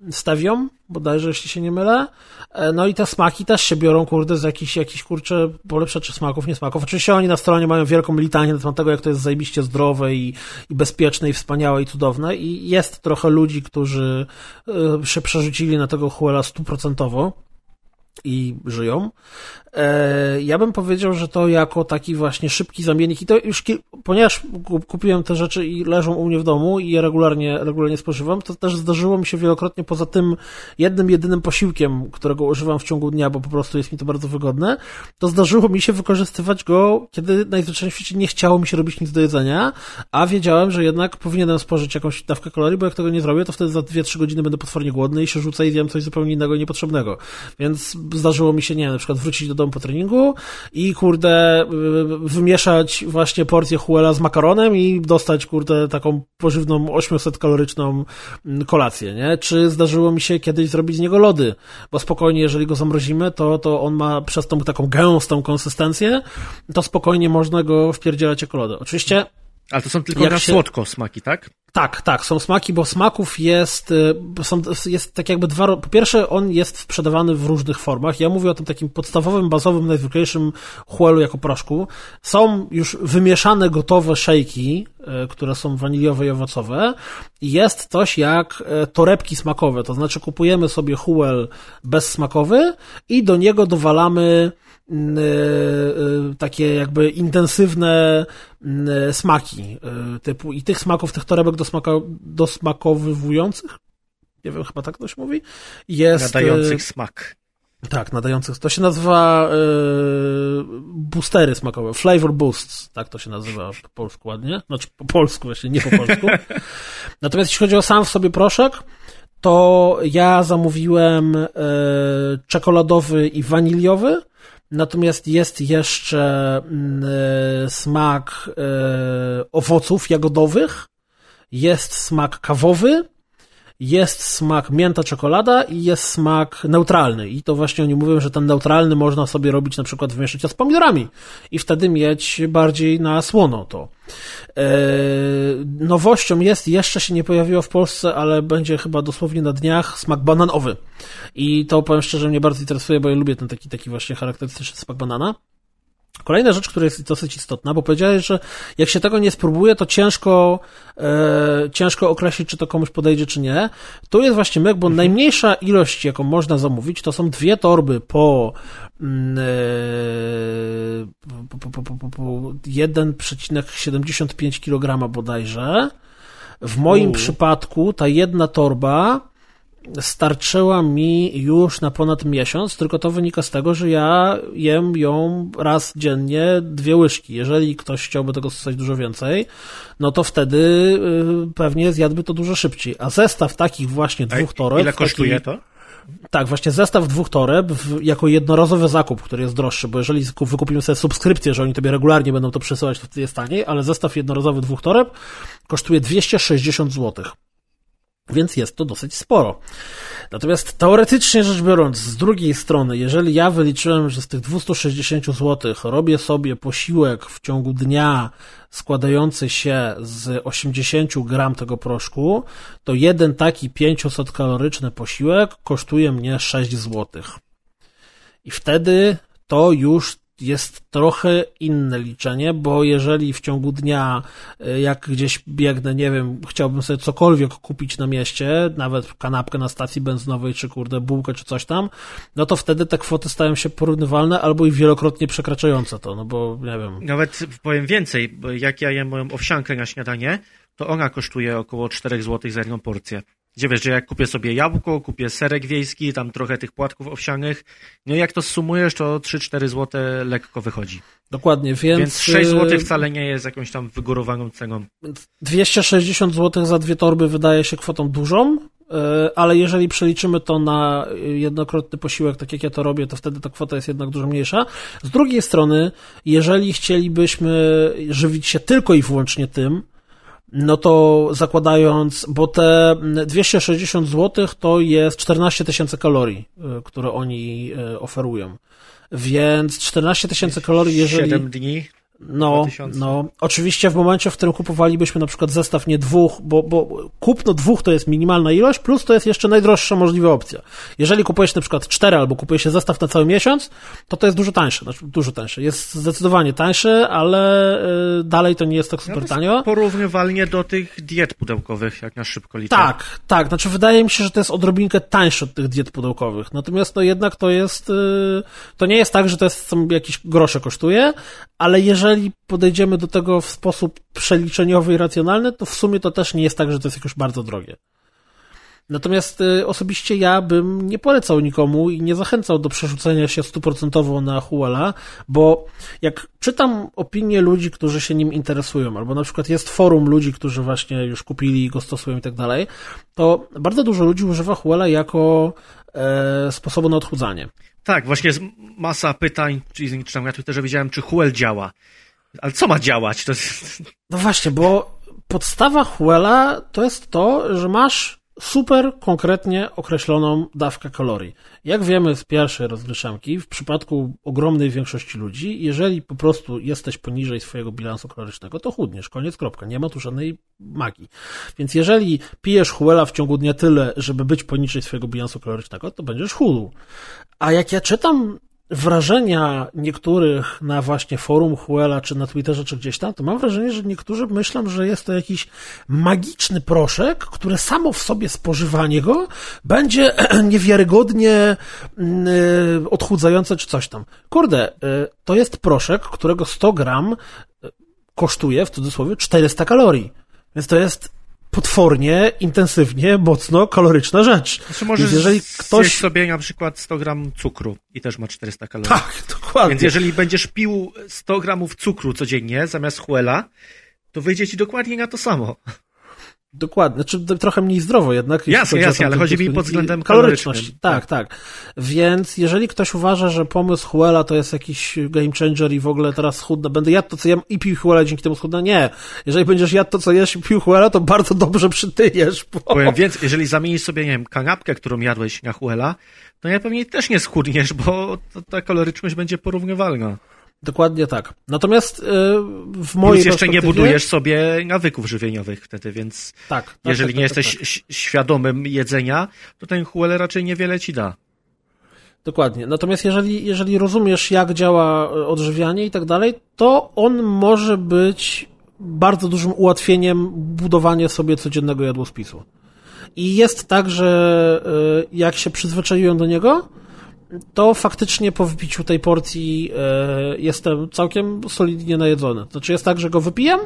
yy, stewią, bodajże, jeśli się nie mylę, E, no i te smaki też się biorą, kurde, z jakichś, jakichś kurczę, polepszaczy smaków, nie smaków. Oczywiście oni na stronie mają wielką litanię na temat tego, jak to jest zajebiście zdrowe i, i bezpieczne i wspaniałe i cudowne i jest trochę ludzi, którzy yy, się przerzucili na tego Huela stuprocentowo i żyją. E, ja bym powiedział, że to jako taki właśnie szybki zamiennik i to już, ponieważ ku- kupiłem te rzeczy i leżą u mnie w domu i je regularnie, regularnie spożywam, to też zdarzyło mi się wielokrotnie poza tym jednym, jedynym posiłkiem, którego używam w ciągu dnia, bo po prostu jest mi to bardzo wygodne, to zdarzyło mi się wykorzystywać go, kiedy najzwyczajniej w świecie nie chciało mi się robić nic do jedzenia, a wiedziałem, że jednak powinienem spożyć jakąś dawkę kalorii, bo jak tego nie zrobię, to wtedy za 2-3 godziny będę potwornie głodny i się rzucę i zjem coś zupełnie innego i niepotrzebnego. Więc zdarzyło mi się, nie wiem, na przykład wrócić do domu po treningu i kurde, y, wymieszać właśnie porcję Huela z makaronem i dostać kurde taką pożywną 800-kaloryczną mm, kolację, nie? Czy zdarzyło mi się kiedyś zrobić z niego lody? Bo spokojnie, jeżeli go zamrozimy, to, to on ma przez tą taką gęstą konsystencję, to spokojnie można go wpierdzielać jako lody. Oczywiście Ale to są tylko Jak na się- słodko smaki, tak? tak, tak, są smaki, bo smaków jest, y, są, jest tak jakby dwa, po pierwsze on jest sprzedawany w różnych formach, ja mówię o tym takim podstawowym, bazowym, najzwyklejszym chłelu jako proszku. Są już wymieszane gotowe szejki, y, które są waniliowe i owocowe jest coś jak y, torebki smakowe, to znaczy kupujemy sobie huel bezsmakowy i do niego dowalamy takie jakby intensywne mm, smaki y, typu i tych smaków, tych torebek dosmaka, dosmakowywujących, nie wiem, chyba tak to się mówi, jest... Nadających smak. Tak, nadających. To się nazywa boostery smakowe, flavor boosts, tak to się nazywa po polsku ładnie, znaczy po polsku właśnie, nie po polsku. Natomiast jeśli chodzi o sam w sobie proszek, to ja zamówiłem czekoladowy i waniliowy, natomiast jest jeszcze mm, y, smak y, owoców jagodowych, jest smak kawowy, jest smak mięta czekolada i jest smak neutralny. I to właśnie oni mówią, że ten neutralny można sobie robić na przykład w mieszaninie z pomidorami i wtedy mieć bardziej na słono to. E, nowością jest, jeszcze się nie pojawiło w Polsce, ale będzie chyba dosłownie na dniach smak bananowy. I to powiem szczerze, mnie bardzo interesuje, bo ja lubię ten taki, taki właśnie charakterystyczny smak banana. Kolejna rzecz, która jest dosyć istotna, bo powiedziałeś, że jak się tego nie spróbuje, to ciężko, e, ciężko określić, czy to komuś podejdzie, czy nie. Tu jest właśnie myk, bo mhm. najmniejsza ilość, jaką można zamówić, to są dwie torby po, mm, e, po, po, po, po, po 1,75 kg bodajże. W moim U. przypadku ta jedna torba starczyła mi już na ponad miesiąc, tylko to wynika z tego, że ja jem ją raz dziennie dwie łyżki. Jeżeli ktoś chciałby tego stosować dużo więcej, no to wtedy y, pewnie zjadłby to dużo szybciej. A zestaw takich właśnie dwóch toreb... Ile kosztuje to? Tak, właśnie zestaw dwóch toreb jako jednorazowy zakup, który jest droższy, bo jeżeli wykupimy sobie subskrypcję, że oni tobie regularnie będą to przesyłać, to jest taniej, ale zestaw jednorazowy dwóch toreb kosztuje 260 złotych więc jest to dosyć sporo. Natomiast teoretycznie rzecz biorąc, z drugiej strony, jeżeli ja wyliczyłem, że z tych 260 zł robię sobie posiłek w ciągu dnia składający się z 80 gram tego proszku, to jeden taki 500 kaloryczny posiłek kosztuje mnie 6 zł. I wtedy to już jest trochę inne liczenie, bo jeżeli w ciągu dnia, y, jak gdzieś biegnę, nie wiem, chciałbym sobie cokolwiek kupić na mieście, nawet kanapkę na stacji benzynowej, czy kurde, bułkę, czy coś tam, no to wtedy te kwoty stają się porównywalne albo i wielokrotnie przekraczające to, no bo nie wiem. Nawet powiem więcej, bo jak ja jem moją owsiankę na śniadanie, to ona kosztuje około 4 zł za jedną porcję. Gdzie wiesz, że jak kupię sobie jabłko, kupię serek wiejski, tam trochę tych płatków owsianych, no i jak to sumujesz, to 3-4 zł lekko wychodzi. Dokładnie, więc... Więc 6 zł y, wcale nie jest jakąś tam wygórowaną ceną. 260 zł za dwie torby wydaje się kwotą dużą, y, ale jeżeli przeliczymy to na jednokrotny posiłek, tak jak ja to robię, to wtedy ta kwota jest jednak dużo mniejsza. Z drugiej strony, jeżeli chcielibyśmy żywić się tylko i wyłącznie tym, no to zakładając, bo te 260 zł to jest 14 tysięcy kalorii, y, które oni y, oferują. Więc 14 tysięcy kalorii, jeżeli... 7 dni no, no, oczywiście w momencie, w którym kupowalibyśmy na przykład zestaw nie dwóch, bo, bo kupno dwóch to jest minimalna ilość, plus to jest jeszcze najdroższa możliwa opcja. Jeżeli kupujesz na przykład cztery albo kupujesz zestaw na cały miesiąc, to to jest dużo tańsze, znaczy dużo tańsze. Jest zdecydowanie tańsze, ale y, dalej to nie jest tak super no tanio. Porównywalnie do tych diet pudełkowych, jak na szybko liczę. Tak, tak, znaczy wydaje mi się, że to jest odrobinkę tańsze od tych diet pudełkowych. Natomiast no jednak to jest, y, to nie jest tak, że to jest jakieś grosze kosztuje, ale jeżeli podejdziemy do tego w sposób przeliczeniowy i racjonalny, to w sumie to też nie jest tak, że to jest jakoś bardzo drogie. Natomiast y, osobiście ja bym nie polecał nikomu i nie zachęcał do przerzucenia się stuprocentowo na Huela, bo jak czytam opinie ludzi, którzy się nim interesują, albo na przykład jest forum ludzi, którzy właśnie już kupili go stosują i tak dalej, to bardzo dużo ludzi używa Huela jako e, sposobu na odchudzanie. Tak, właśnie jest masa pytań, czy tam na Twitterze widziałem, czy Huel działa. Ale co ma działać? To. No właśnie, bo podstawa Huela to jest to, że masz super konkretnie określoną dawkę kalorii. Jak wiemy z pierwszej rozgrzeszanki, w przypadku ogromnej większości ludzi, jeżeli po prostu jesteś poniżej swojego bilansu kalorycznego, to chudniesz. Koniec, kropka. Nie ma tu żadnej magii. Więc jeżeli pijesz Huela w ciągu dnia tyle, żeby być poniżej swojego bilansu kalorycznego, to będziesz chudł. A jak ja czytam wrażenia niektórych na właśnie forum Huela, czy na Twitterze, czy gdzieś tam, to mam wrażenie, że niektórzy myślą, że jest to jakiś magiczny proszek, który samo w sobie spożywanie go będzie niewiarygodnie mm, y, odchudzające, czy coś tam. Kurde, y, to jest proszek, którego 100 gram y, kosztuje, w cudzysłowie, 400 kalorii. Więc to jest potwornie, intensywnie, mocno kaloryczna rzecz. Znaczy możesz Więc jeżeli ktoś sobie na przykład 100 gram cukru i też ma 400 kalorii. Tak, dokładnie. Więc jeżeli będziesz pił 100 gramów cukru codziennie zamiast chłela, to wyjdzie ci dokładnie na to samo. Dokładnie, znaczy trochę mniej zdrowo jednak. Jasne, jasne, ale chodzi mi pod względem kaloryczności. Tak, tak, tak. Więc jeżeli ktoś uważa, że pomysł Huela to jest jakiś game changer i w ogóle teraz schudnę, będę jadł to, co jem i pił Huela dzięki temu schudnę, nie. Jeżeli będziesz jadł to, co jesz i pił Huela, to bardzo dobrze przytyjesz. Bo... Powiem więc, jeżeli zamienisz sobie, nie wiem, kanapkę, którą jadłeś na Huela, to najpewniej też nie schudniesz, bo ta kaloryczność będzie porównywalna. Dokładnie tak. Natomiast y, w mojej Plus jeszcze nie budujesz sobie nawyków żywieniowych wtedy, więc tak, tak jeżeli tak, nie tak, jesteś tak. świadomym jedzenia, to ten huel raczej niewiele ci da. Dokładnie. Natomiast jeżeli, jeżeli rozumiesz, jak działa y, odżywianie i tak dalej, to on może być bardzo dużym ułatwieniem budowania sobie codziennego jadłospisu. I jest tak, że y, jak się przyzwyczaiłem do niego, to faktycznie po wypiciu tej porcji e, jestem całkiem solidnie najedzony. Znaczy jest tak, że go wypijam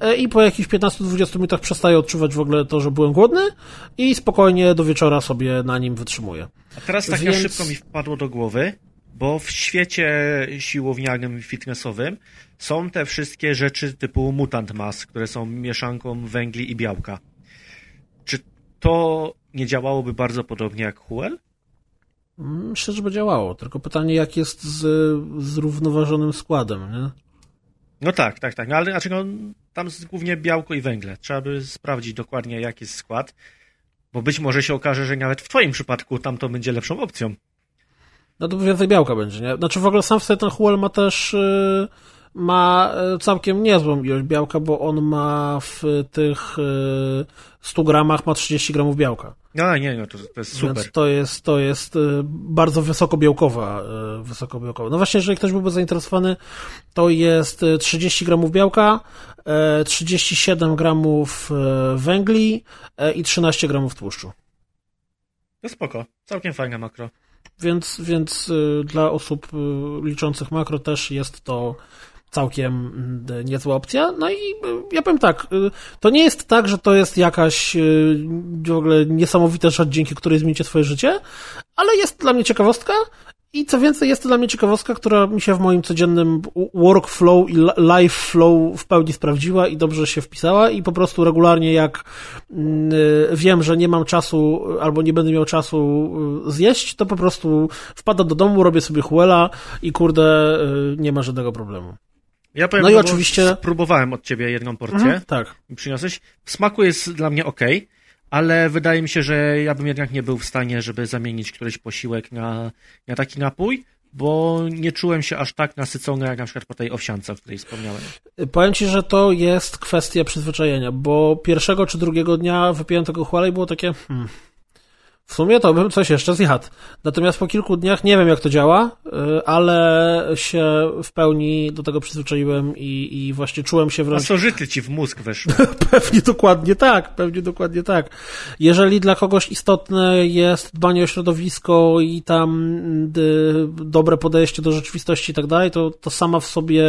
e, i po jakichś 15-20 minutach przestaję odczuwać w ogóle to, że byłem głodny i spokojnie do wieczora sobie na nim wytrzymuję. A teraz tak Więc... szybko mi wpadło do głowy, bo w świecie siłownianym, fitnessowym są te wszystkie rzeczy typu mutant mass, które są mieszanką węgli i białka. Czy to nie działałoby bardzo podobnie jak Huel? Myślę, że by działało, tylko pytanie, jak jest z zrównoważonym składem, nie? No tak, tak, tak, no, ale znaczy, no, tam jest głównie białko i węgle. Trzeba by sprawdzić dokładnie, jaki jest skład, bo być może się okaże, że nawet w twoim przypadku tam to będzie lepszą opcją. No to więcej białka będzie, nie? Znaczy w ogóle sam w sobie ten Huel ma też... Yy ma e, całkiem niezłą ilość białka, bo on ma w tych 100 e, gramach ma 30 gramów białka. No nie, no to, to jest super. Więc to jest, to jest e, bardzo wysokobiałkowa, wysokobiałkowa. No właśnie, jeżeli ktoś byłby zainteresowany, to jest 30 gramów białka, 37 gramów węgli i 13 gramów tłuszczu. To spoko, całkiem fajne makro. Więc, więc dla osób liczących makro też jest to całkiem mm, niezła opcja. No i y, ja powiem tak, y, to nie jest tak, że to jest jakaś y, w ogóle niesamowita rzecz, dzięki której zmienicie swoje życie, ale jest dla mnie ciekawostka i co więcej, jest to dla mnie ciekawostka, która mi się w moim codziennym workflow i life flow w pełni sprawdziła i dobrze się wpisała i po prostu regularnie jak mm, wiem, że nie mam czasu albo nie będę miał czasu zjeść, to po prostu wpadam do domu, robię sobie huela i kurde, nie ma żadnego problemu. Ja powiem, no i oczywiście spróbowałem od ciebie jedną porcję. Mhm, tak. Przyniosłeś. W smaku jest dla mnie ok, ale wydaje mi się, że ja bym jednak nie był w stanie, żeby zamienić któryś posiłek na, na taki napój, bo nie czułem się aż tak nasycony jak na przykład po tej owsiance, o której wspomniałem. Powiem ci, że to jest kwestia przyzwyczajenia, bo pierwszego czy drugiego dnia wypiłem tego chwale i było takie hmm, w sumie to bym coś jeszcze zjadł. Natomiast po kilku dniach nie wiem, jak to działa, y, ale się w pełni do tego przyzwyczaiłem i, i właśnie czułem się wręcz... Pasożyty ci w mózg weszły. pewnie dokładnie tak, pewnie dokładnie tak. Jeżeli dla kogoś istotne jest dbanie o środowisko i tam y, dobre podejście do rzeczywistości i tak dalej, to, to sama w sobie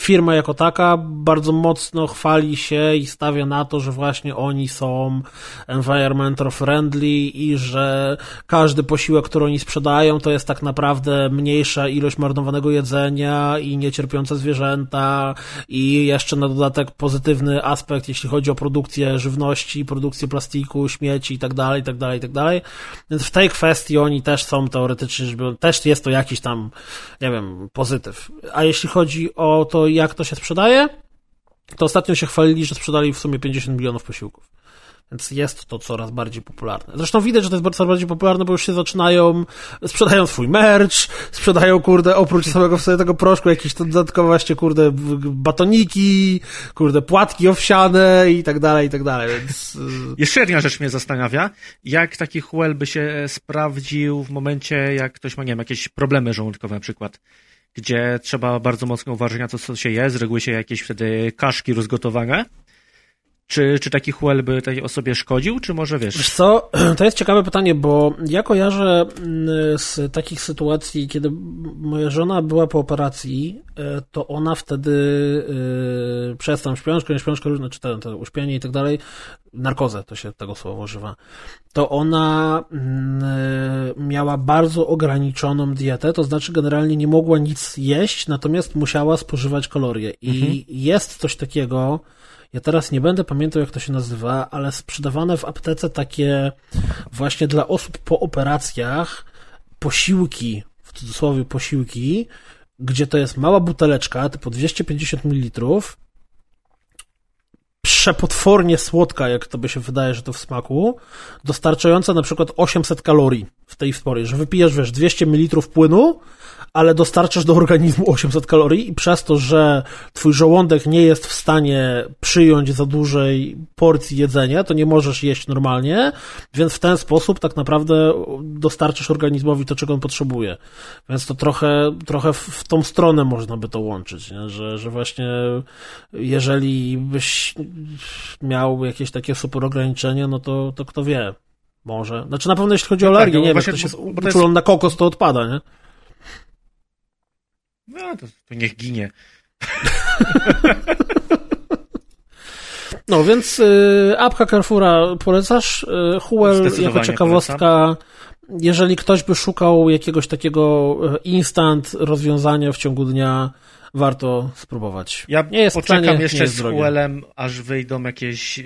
firma jako taka bardzo mocno chwali się i stawia na to, że właśnie oni są environmental friendly i że każdy posiłek, który oni sprzedają, to jest tak naprawdę mniejsza ilość marnowanego jedzenia i niecierpiące zwierzęta i jeszcze na dodatek pozytywny aspekt, jeśli chodzi o produkcję żywności, produkcję plastiku, śmieci i tak dalej, i tak dalej, i tak dalej. Więc w tej kwestii oni też są teoretycznie, też jest to jakiś tam, nie wiem, pozytyw. A jeśli chodzi o to, jak to się sprzedaje, to ostatnio się chwalili, że sprzedali w sumie 50 milionów posiłków. Więc jest to coraz bardziej popularne. Zresztą widać, że to jest coraz bardziej popularne, bo już się zaczynają, sprzedają swój merch, sprzedają, kurde, oprócz samego sobie tego proszku, jakieś dodatkowe właśnie, kurde, batoniki, kurde, płatki owsiane i tak dalej, i tak dalej, więc... Jeszcze jedna rzecz mnie zastanawia, jak taki huel by się sprawdził w momencie, jak ktoś ma, nie wiem, jakieś problemy żołądkowe na przykład gdzie trzeba bardzo mocno uważać na to, co się je, z reguły się jakieś wtedy kaszki rozgotowane. Czy, czy taki huel by tej osobie szkodził, czy może wiesz? Wiesz co, to jest ciekawe pytanie, bo ja kojarzę mm, z takich sytuacji, kiedy moja żona była po operacji, e, to ona wtedy yy, przez tam śpiączkę, śpiączkę różne, czy uśpienie i tak dalej, narkozę, to się tego słowa używa, to ona yy, miała bardzo ograniczoną dietę, to znaczy generalnie nie mogła nic jeść, natomiast musiała spożywać kalorie. I mhm. jest coś takiego, Ja teraz nie będę pamiętał, jak to się nazywa, ale sprzedawane w aptece takie właśnie dla osób po operacjach posiłki, w cudzysłowie posiłki, gdzie to jest mała buteleczka, typu 250 ml, przepotwornie słodka, jak to by się wydaje, że to w smaku, dostarczająca na przykład 800 kalorii w tej spory, że wypijesz, wiesz, 200 ml płynu, ale dostarczasz do organizmu 800 kalorii i przez to, że twój żołądek nie jest w stanie przyjąć za dużej porcji jedzenia, to nie możesz jeść normalnie, więc w ten sposób tak naprawdę dostarczasz organizmowi to, czego on potrzebuje. Więc to trochę, trochę w tą stronę można by to łączyć, nie? Że, że właśnie jeżeli byś miał jakieś takie super ograniczenie, no to, to kto wie. Może. Znaczy na pewno jeśli chodzi o No tak, alergię, no nie wiem, ktoś jest uczulony jest- na kokos, to odpada, nie? No to, to niech ginie. No więc y, apka Carrefoura polecasz. Y, Huel jako ciekawostka. Jeżeli ktoś by szukał jakiegoś takiego y, instant rozwiązania w ciągu dnia, warto spróbować. Ja nie jest poczekam tanie, nie jeszcze jest z. Huelem, aż wyjdą jakieś e,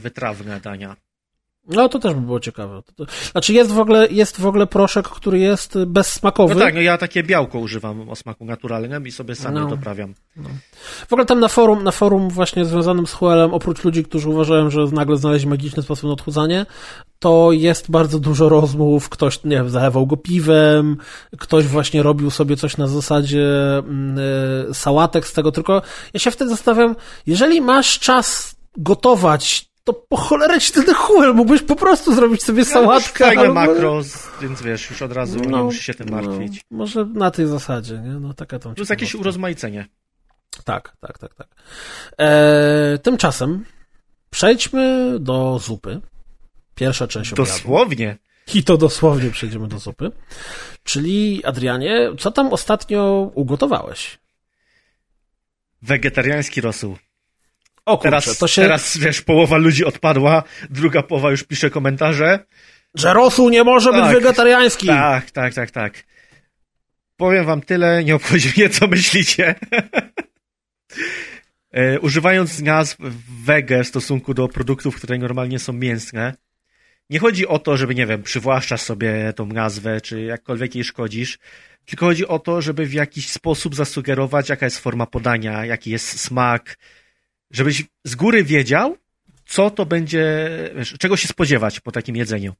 wytrawne dania. No to też by było ciekawe. Znaczy jest w ogóle, jest w ogóle proszek, który jest bezsmakowy. No tak, no ja takie białko używam o smaku naturalnym i sobie sam No. je doprawiam. W ogóle tam na forum, na forum właśnie związanym z Huelem, oprócz ludzi, którzy uważają, że nagle znaleźli magiczny sposób na odchudzanie, to jest bardzo dużo rozmów, ktoś, nie wiem, zalewał go piwem, ktoś właśnie robił sobie coś na zasadzie e, sałatek z tego, tylko ja się wtedy zastanawiam, jeżeli masz czas gotować, to po cholerę ci ten Huel, mógłbyś po prostu zrobić sobie sałatkę. Fajne albo- makro, więc wiesz, już od razu nie No, musisz się tym martwić. No, może na tej zasadzie, nie? No taka tam Plus jakieś urozmaicenie. Tak, tak, tak, tak. E, tymczasem przejdźmy do zupy. Pierwsza część obiadu. Dosłownie. I to dosłownie przejdziemy do zupy. Czyli, Adrianie, co tam ostatnio ugotowałeś? Wegetariański rosół. O kurczę, Teraz, to się... teraz, wiesz, połowa ludzi odpadła, druga połowa już pisze komentarze. Że rosół nie może być Tak. wegetariański! Tak, tak, tak, tak. Powiem wam tyle, nie obchodzi mnie, co myślicie. e, używając nazw wege w stosunku do produktów, które normalnie są mięsne, nie chodzi o to, żeby, nie wiem, przywłaszczasz sobie tą nazwę, czy jakkolwiek jej szkodzisz, tylko chodzi o to, żeby w jakiś sposób zasugerować, jaka jest forma podania, jaki jest smak, żebyś z góry wiedział, co to będzie, wiesz, czego się spodziewać po takim jedzeniu.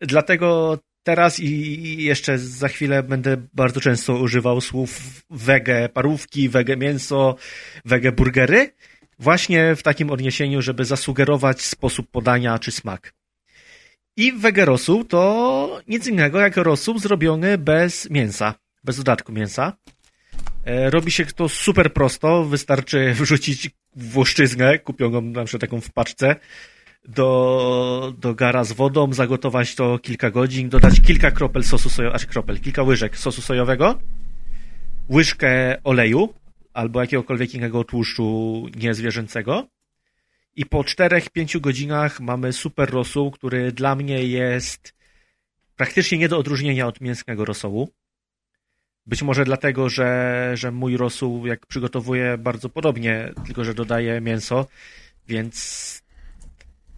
Dlatego teraz i jeszcze za chwilę będę bardzo często używał słów wege parówki, wege mięso, wege burgery, właśnie w takim odniesieniu, żeby zasugerować sposób podania czy smak. I wege rosół to nic innego jak rosół zrobiony bez mięsa, bez dodatku mięsa. E, Robi się to super prosto, wystarczy wrzucić włoszczyznę, kupioną na przykład taką w paczce, do, do gara z wodą, zagotować to kilka godzin, dodać kilka kropel sosu sojowego, aż kropel, kilka łyżek sosu sojowego, łyżkę oleju albo jakiegokolwiek innego tłuszczu niezwierzęcego i po 4-5 godzinach mamy super rosół, który dla mnie jest praktycznie nie do odróżnienia od mięsnego rosołu. Być może dlatego, że, że mój rosół, jak przygotowuję, bardzo podobnie, tylko że dodaję mięso, więc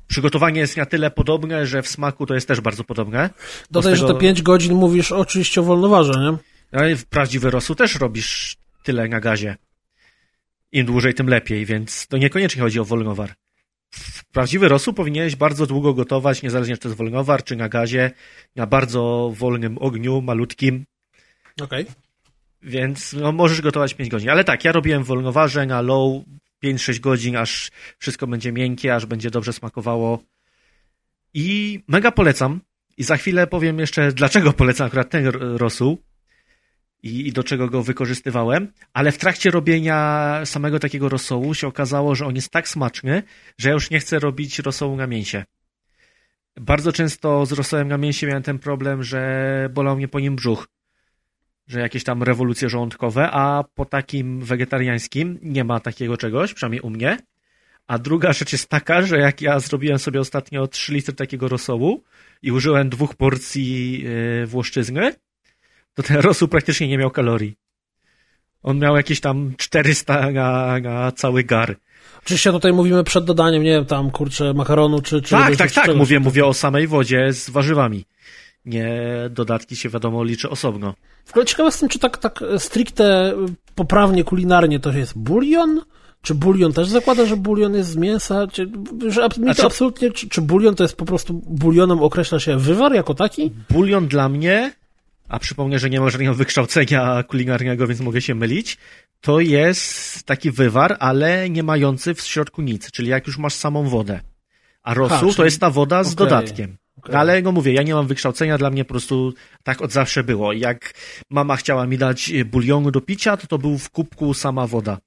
przygotowanie jest na tyle podobne, że w smaku to jest też bardzo podobne. Dodaj, z że tego- te 5 godzin mówisz oczywiście o wolnowarze, nie? Ale w prawdziwy rosół też robisz tyle na gazie. Im dłużej, tym lepiej, więc to niekoniecznie chodzi o wolnowar. W prawdziwy rosół powinieneś bardzo długo gotować, niezależnie czy to jest wolnowar, czy na gazie, na bardzo wolnym ogniu, malutkim, Okej. więc no, możesz gotować 5 godzin. Ale tak, ja robiłem w wolnowarze na low 5-6 godzin, aż wszystko będzie miękkie, aż będzie dobrze smakowało. I mega polecam. I za chwilę powiem jeszcze, dlaczego polecam akurat ten rosół i, i do czego go wykorzystywałem. Ale w trakcie robienia samego takiego rosołu się okazało, że on jest tak smaczny, że ja już nie chcę robić rosołu na mięsie. Bardzo często z rosołem na mięsie miałem ten problem, że bolał mnie po nim brzuch że jakieś tam rewolucje żołądkowe, a po takim wegetariańskim nie ma takiego czegoś, przynajmniej u mnie. A druga rzecz jest taka, że jak ja zrobiłem sobie ostatnio 3 litry takiego rosołu i użyłem dwóch porcji yy, włoszczyzny, to ten rosół praktycznie nie miał kalorii. On miał jakieś tam 400 na, na cały gar. Oczywiście tutaj mówimy przed dodaniem, nie wiem, tam kurczę makaronu czy... czy tak, tak, tak, mówię, mówię o samej wodzie z warzywami. Nie, dodatki się wiadomo liczy osobno. W ogóle ciekawe jestem, czy tak, tak stricte poprawnie kulinarnie to jest bulion? Czy bulion też zakłada, że bulion jest z mięsa? Czy, że mi to absolutnie, czy, czy bulion to jest po prostu bulionem określa się wywar jako taki? Bulion dla mnie, a przypomnę, że nie ma żadnego wykształcenia kulinarnego, więc mogę się mylić, to jest taki wywar, ale nie mający w środku nic, czyli jak już masz samą wodę. A rosół czyli- to jest ta woda z okej, dodatkiem. Okej. Ale no mówię, ja nie mam wykształcenia, dla mnie po prostu tak od zawsze było. Jak mama chciała mi dać e, bulionu do picia, to to był w kubku sama woda.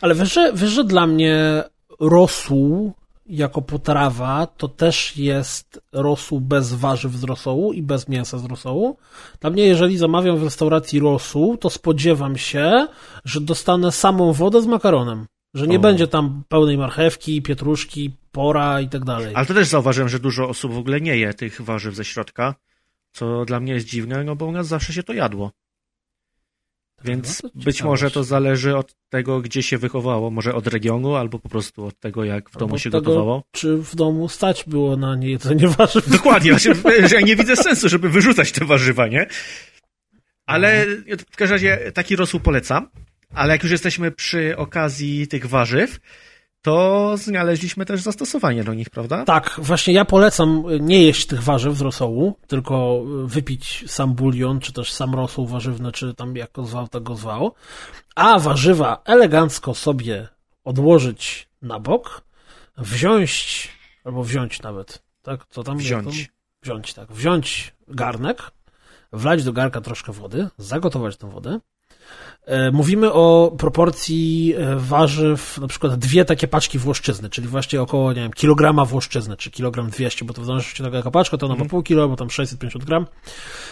Ale wiesz, że, wiesz, że dla mnie rosół jako potrawa to też jest rosół bez warzyw z rosołu i bez mięsa z rosołu. Dla mnie, jeżeli zamawiam w restauracji rosół, to spodziewam się, że dostanę samą wodę z makaronem. Że nie O. będzie tam pełnej marchewki, pietruszki, pora i tak dalej. Ale to też zauważyłem, że dużo osób w ogóle nie je tych warzyw ze środka, co dla mnie jest dziwne, no bo u nas zawsze się to jadło. Więc No to być może to zależy od tego, gdzie się wychowało, może od regionu, albo po prostu od tego, jak w domu Albo się tego, gotowało. Czy w domu stać było na niejedzenie warzyw? Dokładnie, właśnie, ja nie widzę sensu, żeby wyrzucać te warzywa, nie? Ale w każdym razie taki rosół polecam, ale jak już jesteśmy przy okazji tych warzyw, to znaleźliśmy też zastosowanie do nich, prawda? Tak, właśnie ja polecam nie jeść tych warzyw z rosołu, tylko wypić sam bulion, czy też sam rosół warzywny, czy tam jak go zwał, tak go zwał. A warzywa elegancko sobie odłożyć na bok, wziąć, albo wziąć nawet, tak? Co tam? Wziąć. Wziąć, tak. Wziąć garnek, wlać do garnka troszkę wody, zagotować tę wodę. E, Mówimy o proporcji e, warzyw, na przykład dwie takie paczki włoszczyzny, czyli właśnie około, nie wiem, kilograma włoszczyzny, czy kilogram 200, bo to w zależności od tego jaka paczka, to ona ma pół kilo, bo tam 650 gram.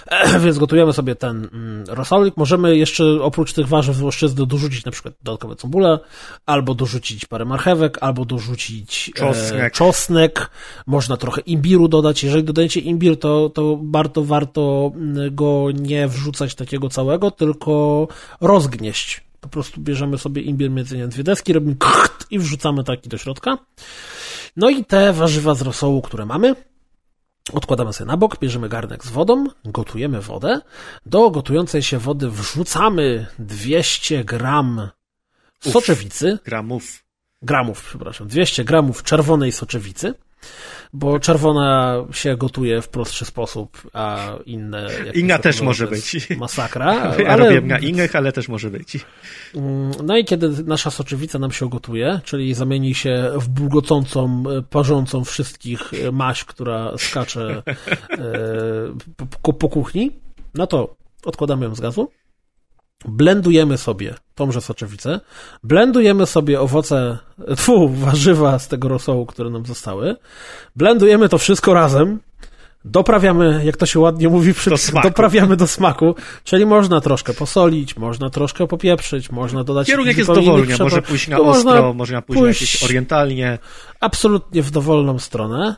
E, Więc gotujemy sobie ten mm, rosolik. Możemy jeszcze oprócz tych warzyw z włoszczyzny dorzucić na przykład dodatkowe cebulę, albo dorzucić parę marchewek, albo dorzucić e, Czosnek. czosnek. Można trochę imbiru dodać. Jeżeli dodajecie imbir, to, to bardzo warto mm, go nie wrzucać takiego całego, tylko rozgnieść. Po prostu bierzemy sobie imbir między dwie deski, robimy krcht i wrzucamy taki do środka. No i te warzywa z rosołu, które mamy, Odkładamy sobie na bok, bierzemy garnek z wodą, gotujemy wodę. Do gotującej się wody wrzucamy 200 gram soczewicy, Gramów. gramów, przepraszam, 200 gramów czerwonej soczewicy, bo czerwona się gotuje w prostszy sposób, a inne... Inna też to może być. Masakra, Ja ale robię na innych, ale też może być. Mm, No i kiedy nasza soczewica nam się ugotuje, czyli zamieni się w bulgocącą, parzącą wszystkich maść, która skacze e, po, po- po kuchni, no to odkładamy ją z gazu, blendujemy sobie tąże soczewicę, blendujemy sobie owoce, tfu, warzywa z tego rosołu, które nam zostały, blendujemy to wszystko razem, doprawiamy, jak to się ładnie mówi, przy, Do doprawiamy do smaku, czyli można troszkę posolić, można troszkę popieprzyć, można dodać Kierunek jest innych może pójść na ostro, można pójść, pójść- jakieś orientalnie. absolutnie w dowolną stronę.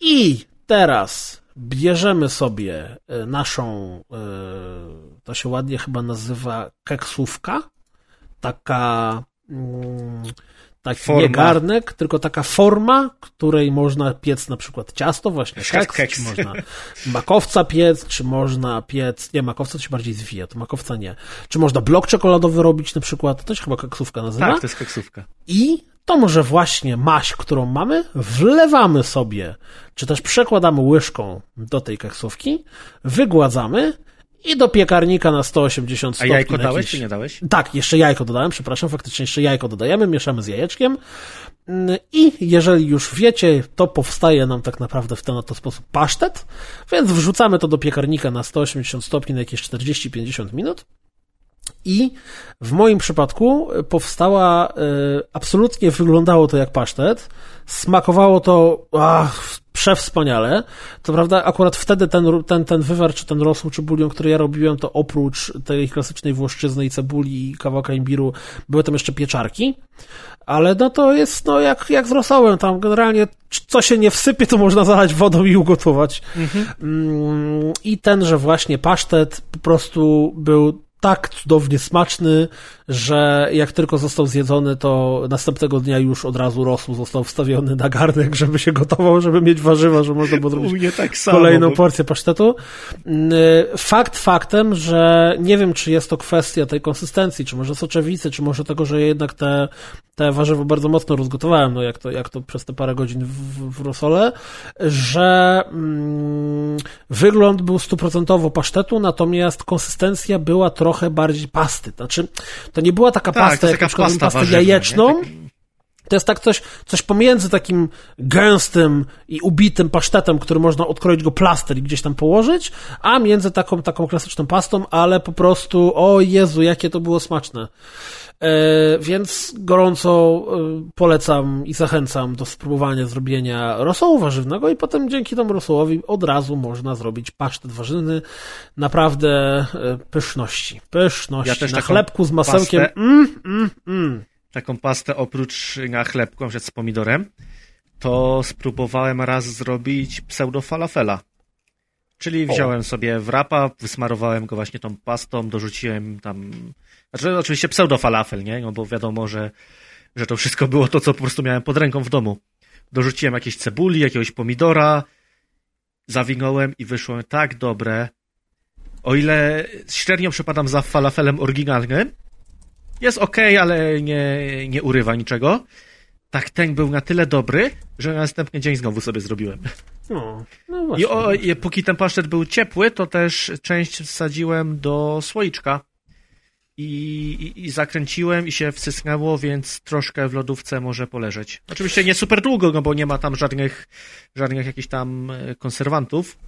I teraz bierzemy sobie e, naszą, e, to się ładnie chyba nazywa keksówka, taka mm, taki Forma. nie garnek, tylko taka forma, której można piec na przykład ciasto, właśnie keks, Keks. czy można makowca piec, czy można piec, nie, makowca to się bardziej zwija, to makowca nie. Czy można blok czekoladowy robić na przykład, to się chyba keksówka nazywa. Tak, to jest keksówka. I to może właśnie maść, którą mamy, wlewamy sobie, czy też przekładamy łyżką do tej keksówki, wygładzamy i do piekarnika na 180 A stopni. jajko na dałeś, jakiś- czy nie dałeś? Tak, jeszcze jajko dodałem, przepraszam, faktycznie jeszcze jajko dodajemy, mieszamy z jajeczkiem. Mm, I jeżeli już wiecie, to powstaje nam tak naprawdę w ten oto sposób pasztet, więc wrzucamy to do piekarnika na 180 stopni na jakieś 40-50 minut. I w moim przypadku powstała, e, absolutnie wyglądało to jak pasztet, smakowało to ach, przewspaniale. To prawda, akurat wtedy ten, ten, ten wywar, czy ten rosół, czy bulion, który ja robiłem, to oprócz tej klasycznej włoszczyzny i cebuli i kawałka imbiru, były tam jeszcze pieczarki. Ale no to jest no jak, jak z rosołem, tam generalnie co się nie wsypie, to można zalać wodą i ugotować. Mm, I tenże właśnie pasztet po prostu był tak cudownie smaczny, że jak tylko został zjedzony, to następnego dnia już od razu rosół został wstawiony na garnek, żeby się gotował, żeby mieć warzywa, żeby można było zrobić tak samo, kolejną bo... porcję pasztetu. Mm, fakt faktem, że nie wiem, czy jest to kwestia tej konsystencji, czy może soczewicy, czy może tego, że jednak te, te warzywa bardzo mocno rozgotowałem, no jak to, jak to przez te parę godzin w, w rosole, że mm, wygląd był stuprocentowo pasztetu, natomiast konsystencja była trochę bardziej pasty. Znaczy, to nie była taka tak, pasta, jak taka na przykład pasta pastę warzywna, jajeczną, nie? Tak- to jest tak coś, coś pomiędzy takim gęstym i ubitym pasztetem, który można odkroić go plaster i gdzieś tam położyć, a między taką, taką klasyczną pastą, ale po prostu, o Jezu, jakie to było smaczne. E, więc gorąco e, polecam i zachęcam do spróbowania zrobienia rosołu warzywnego i potem dzięki temu rosołowi od razu można zrobić pasztet warzywny. Naprawdę e, pyszności. Pyszności. Ja też Na chlebku z masełkiem. pastę- Mm, mm, mm. Taką pastę oprócz na chlebku, na z pomidorem, to spróbowałem raz zrobić pseudo-falafela. Czyli wziąłem sobie wrapa, wysmarowałem go właśnie tą pastą, dorzuciłem tam, znaczy oczywiście pseudo-falafel, nie? No bo wiadomo, że, że to wszystko było to, co po prostu miałem pod ręką w domu. Dorzuciłem jakieś cebuli, jakiegoś pomidora, zawinąłem i wyszło tak dobre. O ile średnio przepadam za falafelem oryginalnym, jest ok, ale nie, nie urywa niczego. Tak ten był na tyle dobry, że na następny dzień znowu sobie zrobiłem. No, no właśnie. I, o, I póki ten pasztet był ciepły, to też część wsadziłem do słoiczka i, i, i zakręciłem i się wsysnęło, więc troszkę w lodówce może poleżeć. Oczywiście nie super długo, no bo nie ma tam żadnych, żadnych jakichś tam e, konserwantów.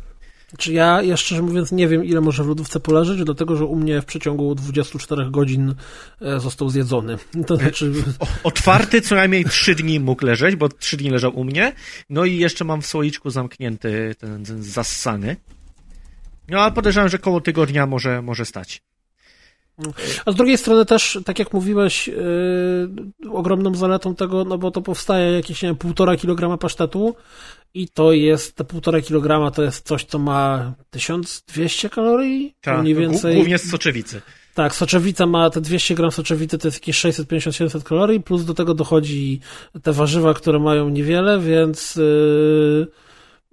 Znaczy ja, ja szczerze mówiąc nie wiem, ile może w lodówce poleżeć, dlatego że u mnie w przeciągu 24 godzin e, został zjedzony. To znaczy... O, otwarty co najmniej 3 dni mógł leżeć, bo 3 dni leżał u mnie. No i jeszcze mam w słoiczku zamknięty ten, ten zassany. No ale podejrzewam, że koło tygodnia może, może stać. A z drugiej strony też, tak jak mówiłeś, yy, ogromną zaletą tego, no bo to powstaje jakieś, nie wiem, półtora kilograma pasztetu i to jest, te półtora kilograma to jest coś, co ma 1200 kalorii? Tak, mniej więcej. Głównie z soczewicy. Tak, soczewica ma te 200 gram soczewicy, to jest jakieś 650-700 kalorii, plus do tego dochodzi te warzywa, które mają niewiele, więc yy,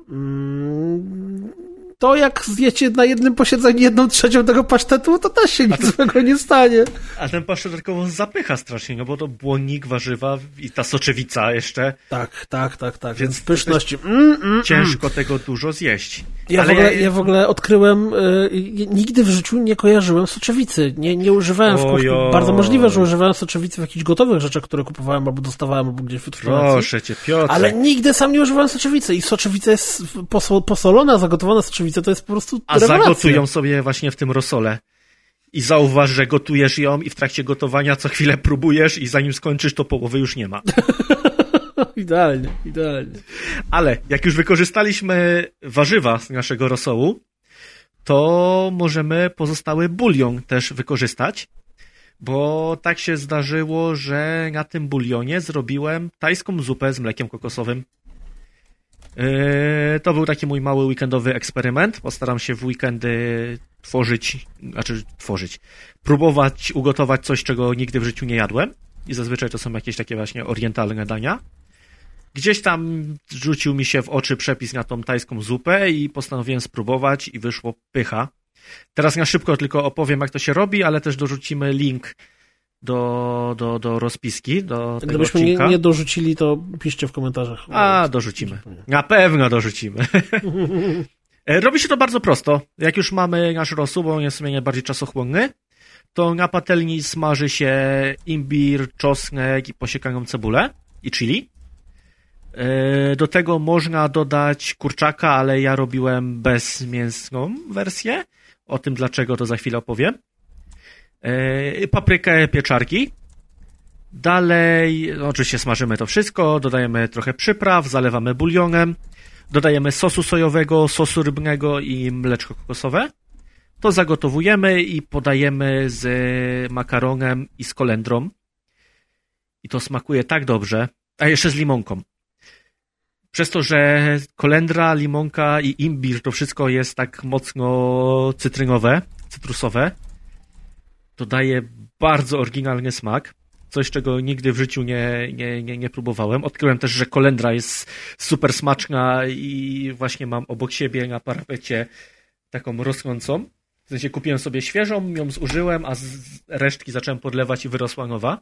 mm, to jak zjecie na jednym posiedzeniu jedną trzecią tego pasztetu, to też się nic złego nie stanie. A ten pasztet dodatkowo zapycha strasznie, no bo to błonnik, warzywa i ta soczewica jeszcze. Tak, tak, tak, tak, Więc więc pyszności. Mm, mm, Ciężko tego dużo zjeść. Ja, w Ale ogóle, ja w ogóle odkryłem, y, nigdy w życiu nie kojarzyłem soczewicy. Nie, nie używałem, w, Ojoj. bardzo możliwe, że używałem soczewicy w jakichś gotowych rzeczach, które kupowałem albo dostawałem, albo gdzieś w. Proszę cię, Piotr. Ale nigdy sam nie używałem soczewicy i soczewica jest posol, posolona, zagotowana soczewica, to jest po prostu A rewelacja. zagotują sobie właśnie w tym rosole. I zauważ, że gotujesz ją i w trakcie gotowania co chwilę próbujesz i zanim skończysz, to połowy już nie ma. Idealnie, idealnie. Ale jak już wykorzystaliśmy warzywa z naszego rosołu, to możemy pozostały bulion też wykorzystać, bo tak się zdarzyło, że na tym bulionie zrobiłem tajską zupę z mlekiem kokosowym. Yy, To był taki mój mały weekendowy eksperyment. Postaram się w weekendy tworzyć, znaczy tworzyć, próbować ugotować coś, czego nigdy w życiu nie jadłem. I zazwyczaj to są jakieś takie właśnie orientalne dania. Gdzieś tam rzucił mi się w oczy przepis na tą tajską zupę i postanowiłem spróbować i wyszło pycha. Teraz na szybko tylko opowiem, jak to się robi, ale też dorzucimy link do, do, do rozpiski, do tego Gdybyśmy nie, odcinka. nie dorzucili, to piszcie w komentarzach. A, dorzucimy. Na pewno dorzucimy. E, Robi się to bardzo prosto. Jak już mamy nasz rosół, bo on jest w sumie najbardziej czasochłonny, to na patelni smaży się imbir, czosnek i posiekaną cebulę i chili. E, Do tego można dodać kurczaka, ale ja robiłem bezmięsną wersję. O tym dlaczego to za chwilę opowiem. E, Paprykę, pieczarki. Dalej, oczywiście smażymy to wszystko, dodajemy trochę przypraw, zalewamy bulionem, dodajemy sosu sojowego, sosu rybnego i mleczko kokosowe. To zagotowujemy i podajemy z makaronem i z kolendrą. I to smakuje tak dobrze. A jeszcze z limonką. Przez to, że kolendra, limonka i imbir to wszystko jest tak mocno cytrynowe, cytrusowe, to daje bardzo oryginalny smak. Coś, czego nigdy w życiu nie, nie, nie, nie próbowałem. Odkryłem też, że kolendra jest super smaczna i właśnie mam obok siebie na parapecie taką rosnącą. W sensie kupiłem sobie świeżą, ją zużyłem, a z resztki zacząłem podlewać i wyrosła nowa.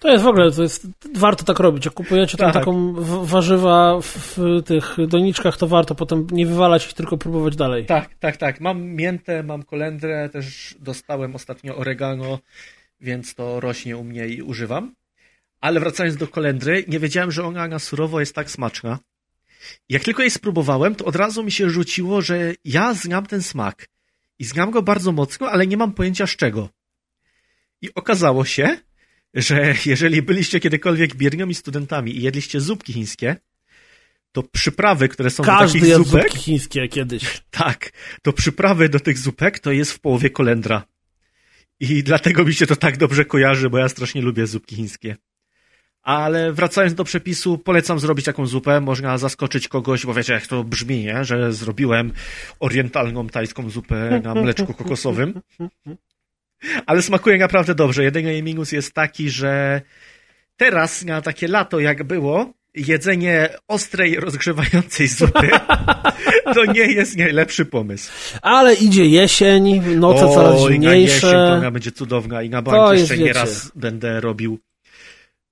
To jest w ogóle, to jest, warto tak robić. Jak kupujecie tam Tak. taką warzywa w, w tych doniczkach, to warto potem nie wywalać ich, tylko próbować dalej. Tak, tak, tak. Mam miętę, mam kolendrę, też dostałem ostatnio oregano, więc to rośnie u mnie i używam. Ale wracając do kolendry, nie wiedziałem, że ona na surowo jest tak smaczna. Jak tylko jej spróbowałem, to od razu mi się rzuciło, że ja znam ten smak. I znam go bardzo mocno, ale nie mam pojęcia z czego. I okazało się, że jeżeli byliście kiedykolwiek biernią i studentami i jedliście zupki chińskie, to przyprawy, które są do Każdy takich jadł zupek, zupki chińskie kiedyś. tak, to przyprawy do tych zupek to jest w połowie kolendra. I dlatego mi się to tak dobrze kojarzy, bo ja strasznie lubię zupki chińskie. Ale wracając do przepisu, polecam zrobić taką zupę. Można zaskoczyć kogoś, bo wiecie, jak to brzmi, nie? że zrobiłem orientalną tajską zupę na mleczku kokosowym. Ale smakuje naprawdę dobrze. Jedyny jej minus jest taki, że teraz na takie lato jak było, jedzenie ostrej, rozgrzewającej zupy to nie jest najlepszy pomysł. Ale idzie jesień, noce coraz Oj, na jesień to zimniejsze. ona będzie cudowna i na bank jeszcze nie wiecie. raz będę robił,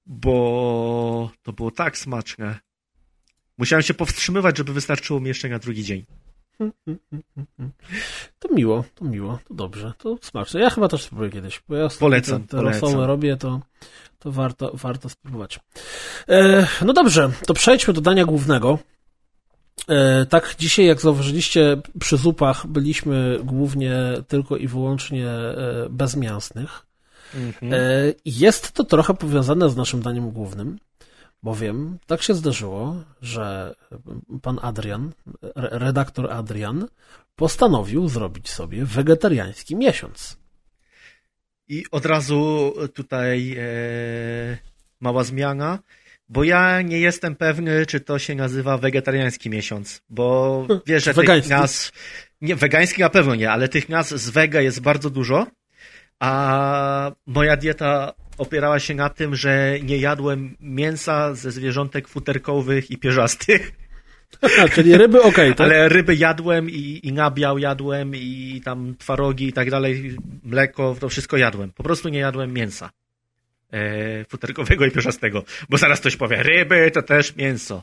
bo to było tak smaczne. Musiałem się powstrzymywać, żeby wystarczyło mi jeszcze na drugi dzień. To miło, to miło, to dobrze, to smaczne. Ja chyba też spróbuję kiedyś, bo ja Polecam, te, te rosoły robię, to, to warto, warto spróbować. E, no dobrze, to przejdźmy do dania głównego. E, tak, dzisiaj, jak zauważyliście, przy zupach byliśmy głównie tylko i wyłącznie e, bezmięsnych. Mhm. E, Jest to trochę powiązane z naszym daniem głównym, bowiem tak się zdarzyło, że pan Adrian, re- redaktor Adrian, postanowił zrobić sobie wegetariański miesiąc. I od razu tutaj e, mała zmiana, bo ja nie jestem pewny, czy to się nazywa wegetariański miesiąc, bo wiesz, że tych nazw, nie, wegański na pewno nie, ale tych nazw z wega jest bardzo dużo, a moja dieta opierała się na tym, że nie jadłem mięsa ze zwierzątek futerkowych i pierzastych, Aha, czyli ryby okej, tak? ale ryby jadłem i, i nabiał jadłem i tam twarogi i tak dalej, mleko, to wszystko jadłem. Po prostu nie jadłem mięsa e, futerkowego i pierzastego, bo zaraz ktoś powie, ryby to też mięso.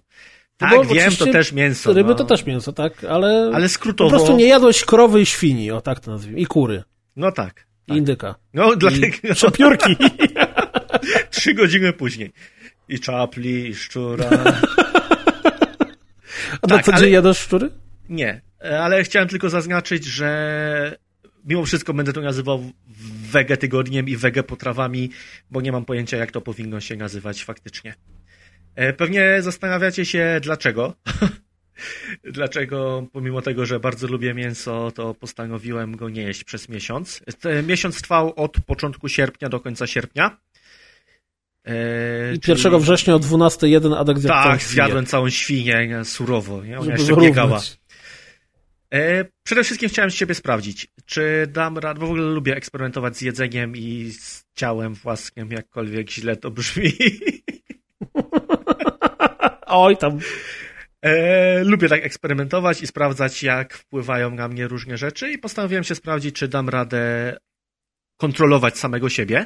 No Tak, bo wiem, to też mięso. Ryby no. to też mięso, tak? Ale, Ale po skrótowo, prostu nie jadłeś krowy i świni, o tak to nazwijmy, i kury, no tak. I indyka, No, dlatego przepiórki. trzy godziny później. I czapli, i szczura. A na Tak, co dzień ale- jadasz szczury? Nie, ale chciałem tylko zaznaczyć, że mimo wszystko będę to nazywał wege tygodniem i wege potrawami, bo nie mam pojęcia, jak to powinno się nazywać faktycznie. E, Pewnie zastanawiacie się, dlaczego. dlaczego, pomimo tego, że bardzo lubię mięso, to postanowiłem go nie jeść przez miesiąc. Ten miesiąc trwał od początku sierpnia do końca sierpnia. E, I czyli- 1 września o 12.01 Adek zjadł Tak, zjadłem całą świnię nie, surowo. Nie? Ona żeby jeszcze biegała. E, przede wszystkim chciałem z ciebie sprawdzić, czy dam radę, bo w ogóle lubię eksperymentować z jedzeniem i z ciałem własnym, jakkolwiek źle to brzmi. Oj, tam E, lubię tak eksperymentować i sprawdzać, jak wpływają na mnie różne rzeczy i postanowiłem się sprawdzić, czy dam radę kontrolować samego siebie.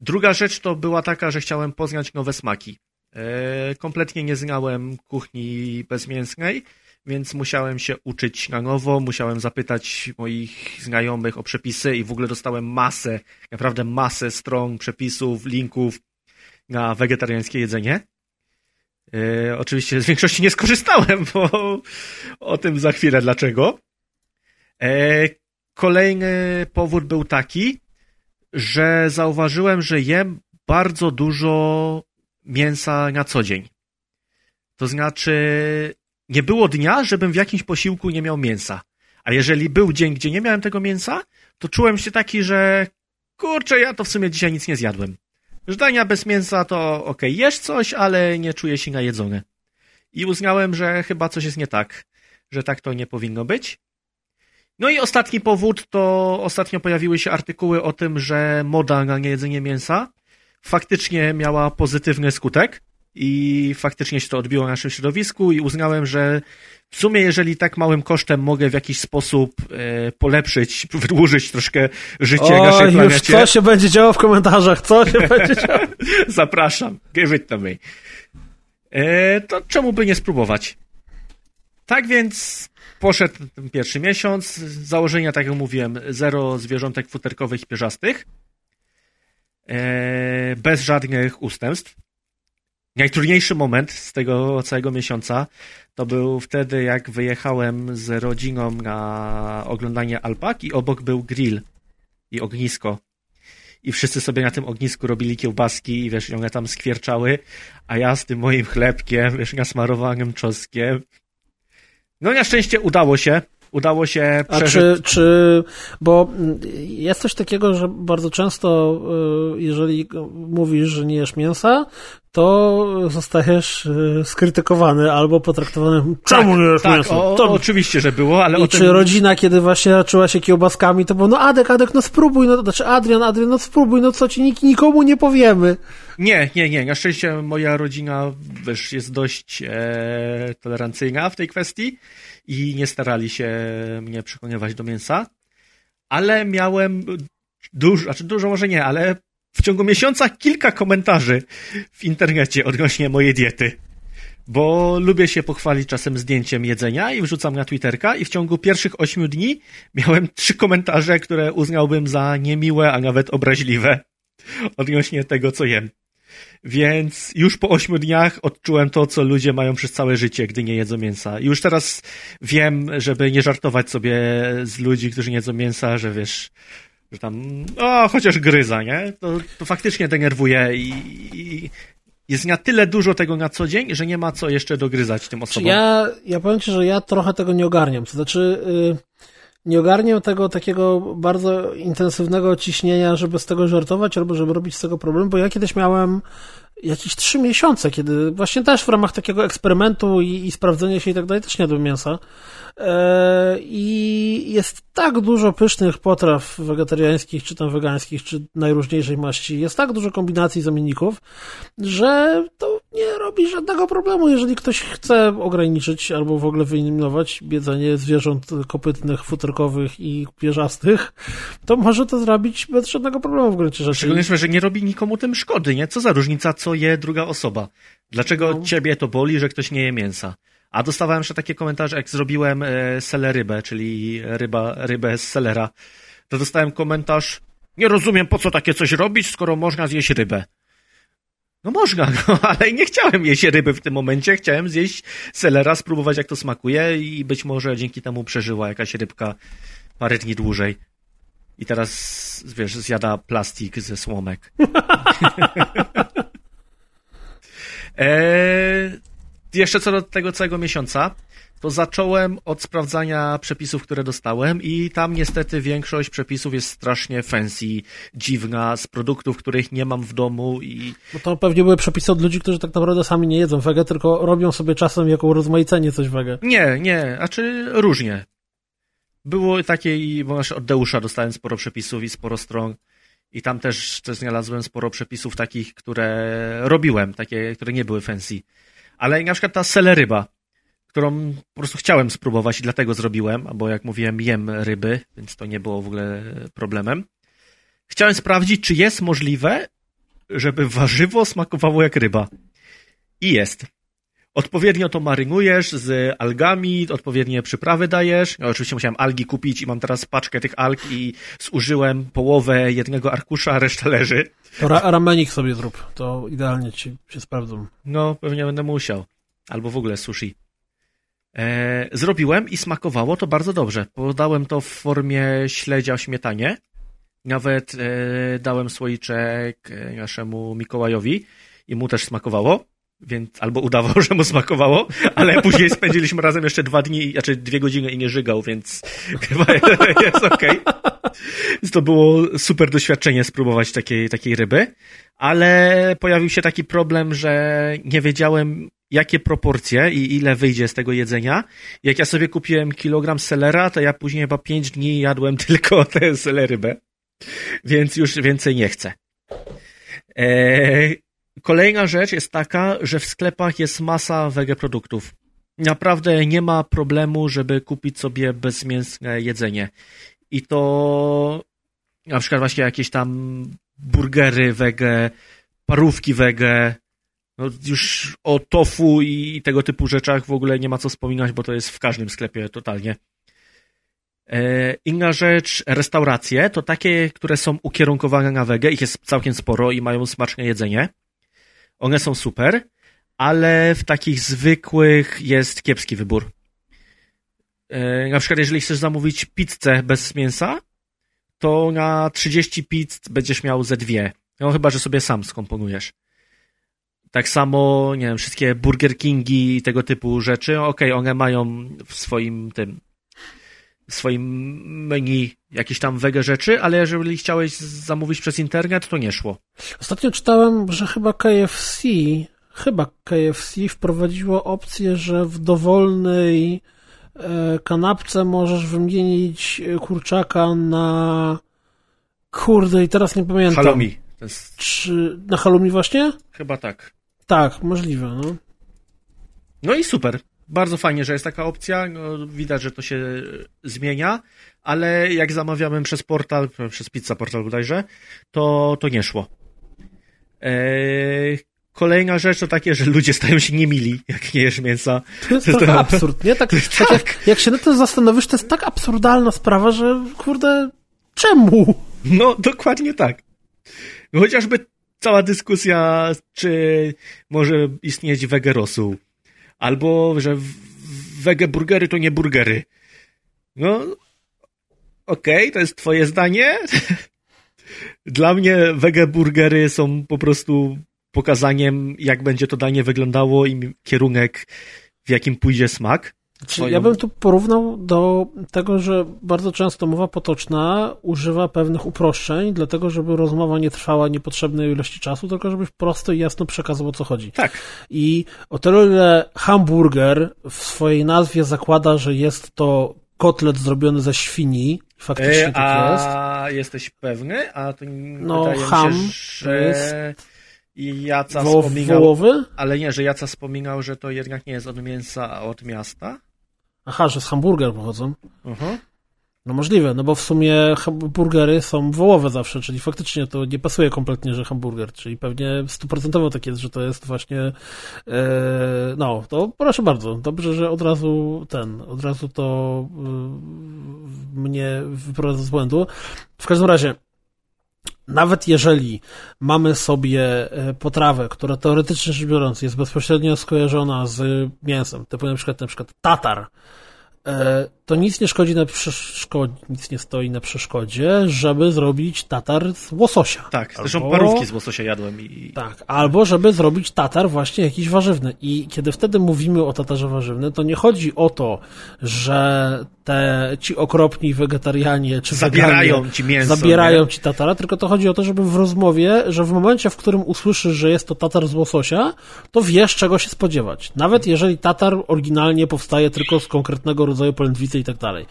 Druga rzecz to była taka, że chciałem poznać nowe smaki. E, kompletnie nie znałem kuchni bezmięsnej, więc musiałem się uczyć na nowo, musiałem zapytać moich znajomych o przepisy i w ogóle dostałem masę, naprawdę masę stron, przepisów, linków na wegetariańskie jedzenie. E, oczywiście z większości nie skorzystałem, bo o tym za chwilę dlaczego. E, kolejny powód był taki, że zauważyłem, że jem bardzo dużo mięsa na co dzień. To znaczy, nie było dnia, żebym w jakimś posiłku nie miał mięsa. A jeżeli był dzień, gdzie nie miałem tego mięsa, to czułem się taki, że kurczę, ja to w sumie dzisiaj nic nie zjadłem. Żdania bez mięsa to okej, jesz coś, ale nie czuję się najedzony. I uznałem, że chyba coś jest nie tak, że tak to nie powinno być. No i ostatni powód to ostatnio pojawiły się artykuły o tym, że moda na niejedzenie mięsa faktycznie miała pozytywny skutek i faktycznie się to odbiło na naszym środowisku i uznałem, że w sumie jeżeli tak małym kosztem mogę w jakiś sposób e, polepszyć, wydłużyć troszkę życie o, naszej planecie. już co się będzie działo w komentarzach, co się będzie działo? Zapraszam, give it to me. E, to czemu by nie spróbować? Tak więc poszedł ten pierwszy miesiąc. Założenia, tak jak mówiłem, zero zwierzątek futerkowych i pierzastych. E, bez żadnych ustępstw. Najtrudniejszy moment z tego całego miesiąca to był wtedy, jak wyjechałem z rodziną na oglądanie alpak i obok był grill i ognisko. I wszyscy sobie na tym ognisku robili kiełbaski i wiesz, one tam skwierczały, a ja z tym moim chlebkiem, wiesz, nasmarowanym czosnkiem. No na szczęście udało się. Udało się A przeżyć. czy, czy, bo jest coś takiego, że bardzo często, y, jeżeli mówisz, że nie jesz mięsa, to zostajesz y, skrytykowany albo potraktowany, czemu nie jesz tak, mięsa? o, To- oczywiście, że było, ale I czy tym... rodzina, kiedy właśnie raczyła się kiełbaskami, to było, no Adek, Adek, no spróbuj, no, znaczy Adrian, Adrian, no spróbuj, no co ci, nik- nikomu nie powiemy. Nie, nie, nie. Na szczęście moja rodzina wiesz, jest dość e, tolerancyjna w tej kwestii i nie starali się mnie przekonywać do mięsa, ale miałem dużo, znaczy dużo może nie, ale w ciągu miesiąca kilka komentarzy w internecie odnośnie mojej diety. Bo lubię się pochwalić czasem zdjęciem jedzenia i wrzucam na Twitterka i w ciągu pierwszych ośmiu dni miałem trzy komentarze, które uznałbym za niemiłe, a nawet obraźliwe odnośnie tego, co jem. Więc już po ośmiu dniach odczułem to, co ludzie mają przez całe życie, gdy nie jedzą mięsa. I już teraz wiem, żeby nie żartować sobie z ludzi, którzy nie jedzą mięsa, że wiesz, że tam, o, chociaż gryza, nie? To, to faktycznie denerwuje i, i jest na tyle dużo tego na co dzień, że nie ma co jeszcze dogryzać tym osobom. ja, ja powiem ci, że ja trochę tego nie ogarniam. To znaczy, y, nie ogarniam tego takiego bardzo intensywnego ciśnienia, żeby z tego żartować albo żeby robić z tego problem, bo ja kiedyś miałem jakieś trzy miesiące, kiedy właśnie też w ramach takiego eksperymentu i, i sprawdzenia się i tak dalej też nie jadłem mięsa. E, I jest tak dużo pysznych potraw wegetariańskich, czy tam wegańskich, czy najróżniejszej maści. Jest tak dużo kombinacji zamienników, że to nie robi żadnego problemu, jeżeli ktoś chce ograniczyć albo w ogóle wyeliminować jedzenie zwierząt kopytnych, futerkowych i pierzastych, to może to zrobić bez żadnego problemu w gruncie rzeczy. Szczególnie, że nie robi nikomu tym szkody, nie? Co za różnica, co je druga osoba? Dlaczego No. ciebie to boli, że ktoś nie je mięsa? A dostawałem jeszcze takie komentarze, jak zrobiłem e, selerybę, czyli ryba, rybę z selera. To dostałem komentarz, nie rozumiem po co takie coś robić, skoro można zjeść rybę. No można, no, ale nie chciałem jeść ryby w tym momencie, chciałem zjeść selera, spróbować jak to smakuje i być może dzięki temu przeżyła jakaś rybka parę dni dłużej. I teraz, wiesz, zjada plastik ze słomek. eee, jeszcze co do tego całego miesiąca, to zacząłem od sprawdzania przepisów, które dostałem i tam niestety większość przepisów jest strasznie fancy, dziwna, z produktów, których nie mam w domu i Bo to pewnie były przepisy od ludzi, którzy tak naprawdę sami nie jedzą wege, tylko robią sobie czasem jako urozmaicenie coś wege. nie, nie, znaczy różnie. Było takie i bo od Deusza dostałem sporo przepisów i sporo stron i tam też, też znalazłem sporo przepisów takich, które robiłem, takie, które nie były fancy. Ale na przykład ta seleryba, którą po prostu chciałem spróbować i dlatego zrobiłem, bo jak mówiłem, jem ryby, więc to nie było w ogóle problemem. Chciałem sprawdzić, czy jest możliwe, żeby warzywo smakowało jak ryba. I jest. Odpowiednio to marynujesz z algami, odpowiednie przyprawy dajesz. Ja oczywiście musiałem algi kupić i mam teraz paczkę tych alg i zużyłem połowę jednego arkusza, a reszta leży. To ra ramenik sobie zrób, to idealnie ci się sprawdzą. No, pewnie będę musiał. Albo w ogóle sushi. E, zrobiłem i smakowało to bardzo dobrze. Podałem to w formie śledzia śmietanie. Nawet e, dałem słoiczek e, naszemu Mikołajowi i mu też smakowało. Więc albo udawał, że mu smakowało, ale później spędziliśmy razem jeszcze dwa dni, znaczy dwie godziny i nie żygał, więc chyba jest okej. Więc to było super doświadczenie spróbować takiej, takiej ryby, ale pojawił się taki problem, że nie wiedziałem jakie proporcje i ile wyjdzie z tego jedzenia. Jak ja sobie kupiłem kilogram selera, to ja później chyba 5 dni jadłem tylko tę selerybę, więc już więcej nie chcę. Eee, kolejna rzecz jest taka, że w sklepach jest masa wege produktów. Naprawdę nie ma problemu, żeby kupić sobie bezmięsne jedzenie. I to na przykład właśnie jakieś tam burgery wege, parówki wege, no już o tofu i tego typu rzeczach w ogóle nie ma co wspominać, bo to jest w każdym sklepie totalnie. E, inna rzecz, restauracje, to takie, które są ukierunkowane na wege, ich jest całkiem sporo i mają smaczne jedzenie. One są super, ale w takich zwykłych jest kiepski wybór. E, na przykład, jeżeli chcesz zamówić pizzę bez mięsa, to na 30 pizz będziesz miał ze dwie. No chyba, że sobie sam skomponujesz. Tak samo, nie wiem, wszystkie Burger Kingi i tego typu rzeczy, okej, okay, one mają w swoim tym w swoim menu jakieś tam wege rzeczy, ale jeżeli chciałeś zamówić przez internet, to nie szło. Ostatnio czytałem, że chyba KFC, chyba KFC wprowadziło opcję, że w dowolnej e, kanapce możesz wymienić kurczaka na kurde i teraz nie pamiętam. Halloumi. Jest... Czy na halloumi właśnie? Chyba tak. Tak, możliwe, no. No i super. Bardzo fajnie, że jest taka opcja. No, widać, że to się zmienia, ale jak zamawiałem przez portal, przez Pizza Portal bodajże, to, to nie szło. Eee, kolejna rzecz to takie, że ludzie stają się niemili, jak nie jesz mięsa. To jest trochę to... absurd, nie? Tak, tak, tak. Jak, jak się na to zastanowisz, to jest tak absurdalna sprawa, że kurde, czemu? No, dokładnie tak. Chociażby cała dyskusja, czy może istnieć wegerosu, albo że wege burgery to nie burgery. No, okej, okay, to jest twoje zdanie. Dla mnie wege burgery są po prostu pokazaniem, jak będzie to danie wyglądało i kierunek, w jakim pójdzie smak. Swoją... Ja bym tu porównał do tego, że bardzo często mowa potoczna używa pewnych uproszczeń, dlatego żeby rozmowa nie trwała niepotrzebnej ilości czasu, tylko żeby prosto i jasno przekazał o co chodzi. Tak. I o tyle, ile hamburger w swojej nazwie zakłada, że jest to kotlet zrobiony ze świni, faktycznie e, tak jest. A jesteś pewny? A to no, ham się, że... jest i Jaca Wo wspominał... Wołowy? Ale nie, że Jaca wspominał, że to jednak nie jest od mięsa, a od miasta. Aha, że z hamburger pochodzą. -huh. No możliwe, no bo w sumie burgery są wołowe zawsze, czyli faktycznie to nie pasuje kompletnie, że hamburger, czyli pewnie stuprocentowo tak jest, że to jest właśnie e, no, to proszę bardzo, dobrze, że od razu ten, od razu to e, mnie wyprowadza z błędu. W każdym razie nawet jeżeli mamy sobie e, potrawę, która teoretycznie rzecz biorąc jest bezpośrednio skojarzona z mięsem, typu na przykład, na przykład tatar, E, to nic nie szkodzi na przeszkodzie, nic nie stoi na przeszkodzie, żeby zrobić tatar z łososia. Tak, albo, zresztą parówki z łososia jadłem. I... Tak, albo żeby zrobić tatar właśnie jakiś warzywny. I kiedy wtedy mówimy o tatarze warzywnym, to nie chodzi o to, że te ci okropni wegetarianie czy zabierają weganie, ci mięso. Zabierają nie? ci tatara, tylko to chodzi o to, żeby w rozmowie, że w momencie, w którym usłyszysz, że jest to tatar z łososia, to wiesz, czego się spodziewać. Nawet jeżeli tatar oryginalnie powstaje tylko z konkretnego rodzaju polędwicy i tak dalej.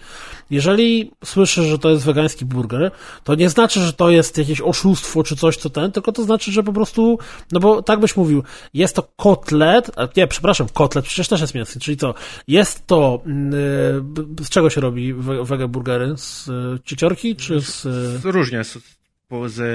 Jeżeli słyszysz, że to jest wegański burger, to nie znaczy, że to jest jakieś oszustwo czy coś, co ten, tylko to znaczy, że po prostu, no bo tak byś mówił, jest to kotlet, nie, przepraszam, kotlet przecież też jest mięsny, czyli co, jest to, yy, z czego się robi wege burgery? Z yy, czy z... Yy... Różnie, z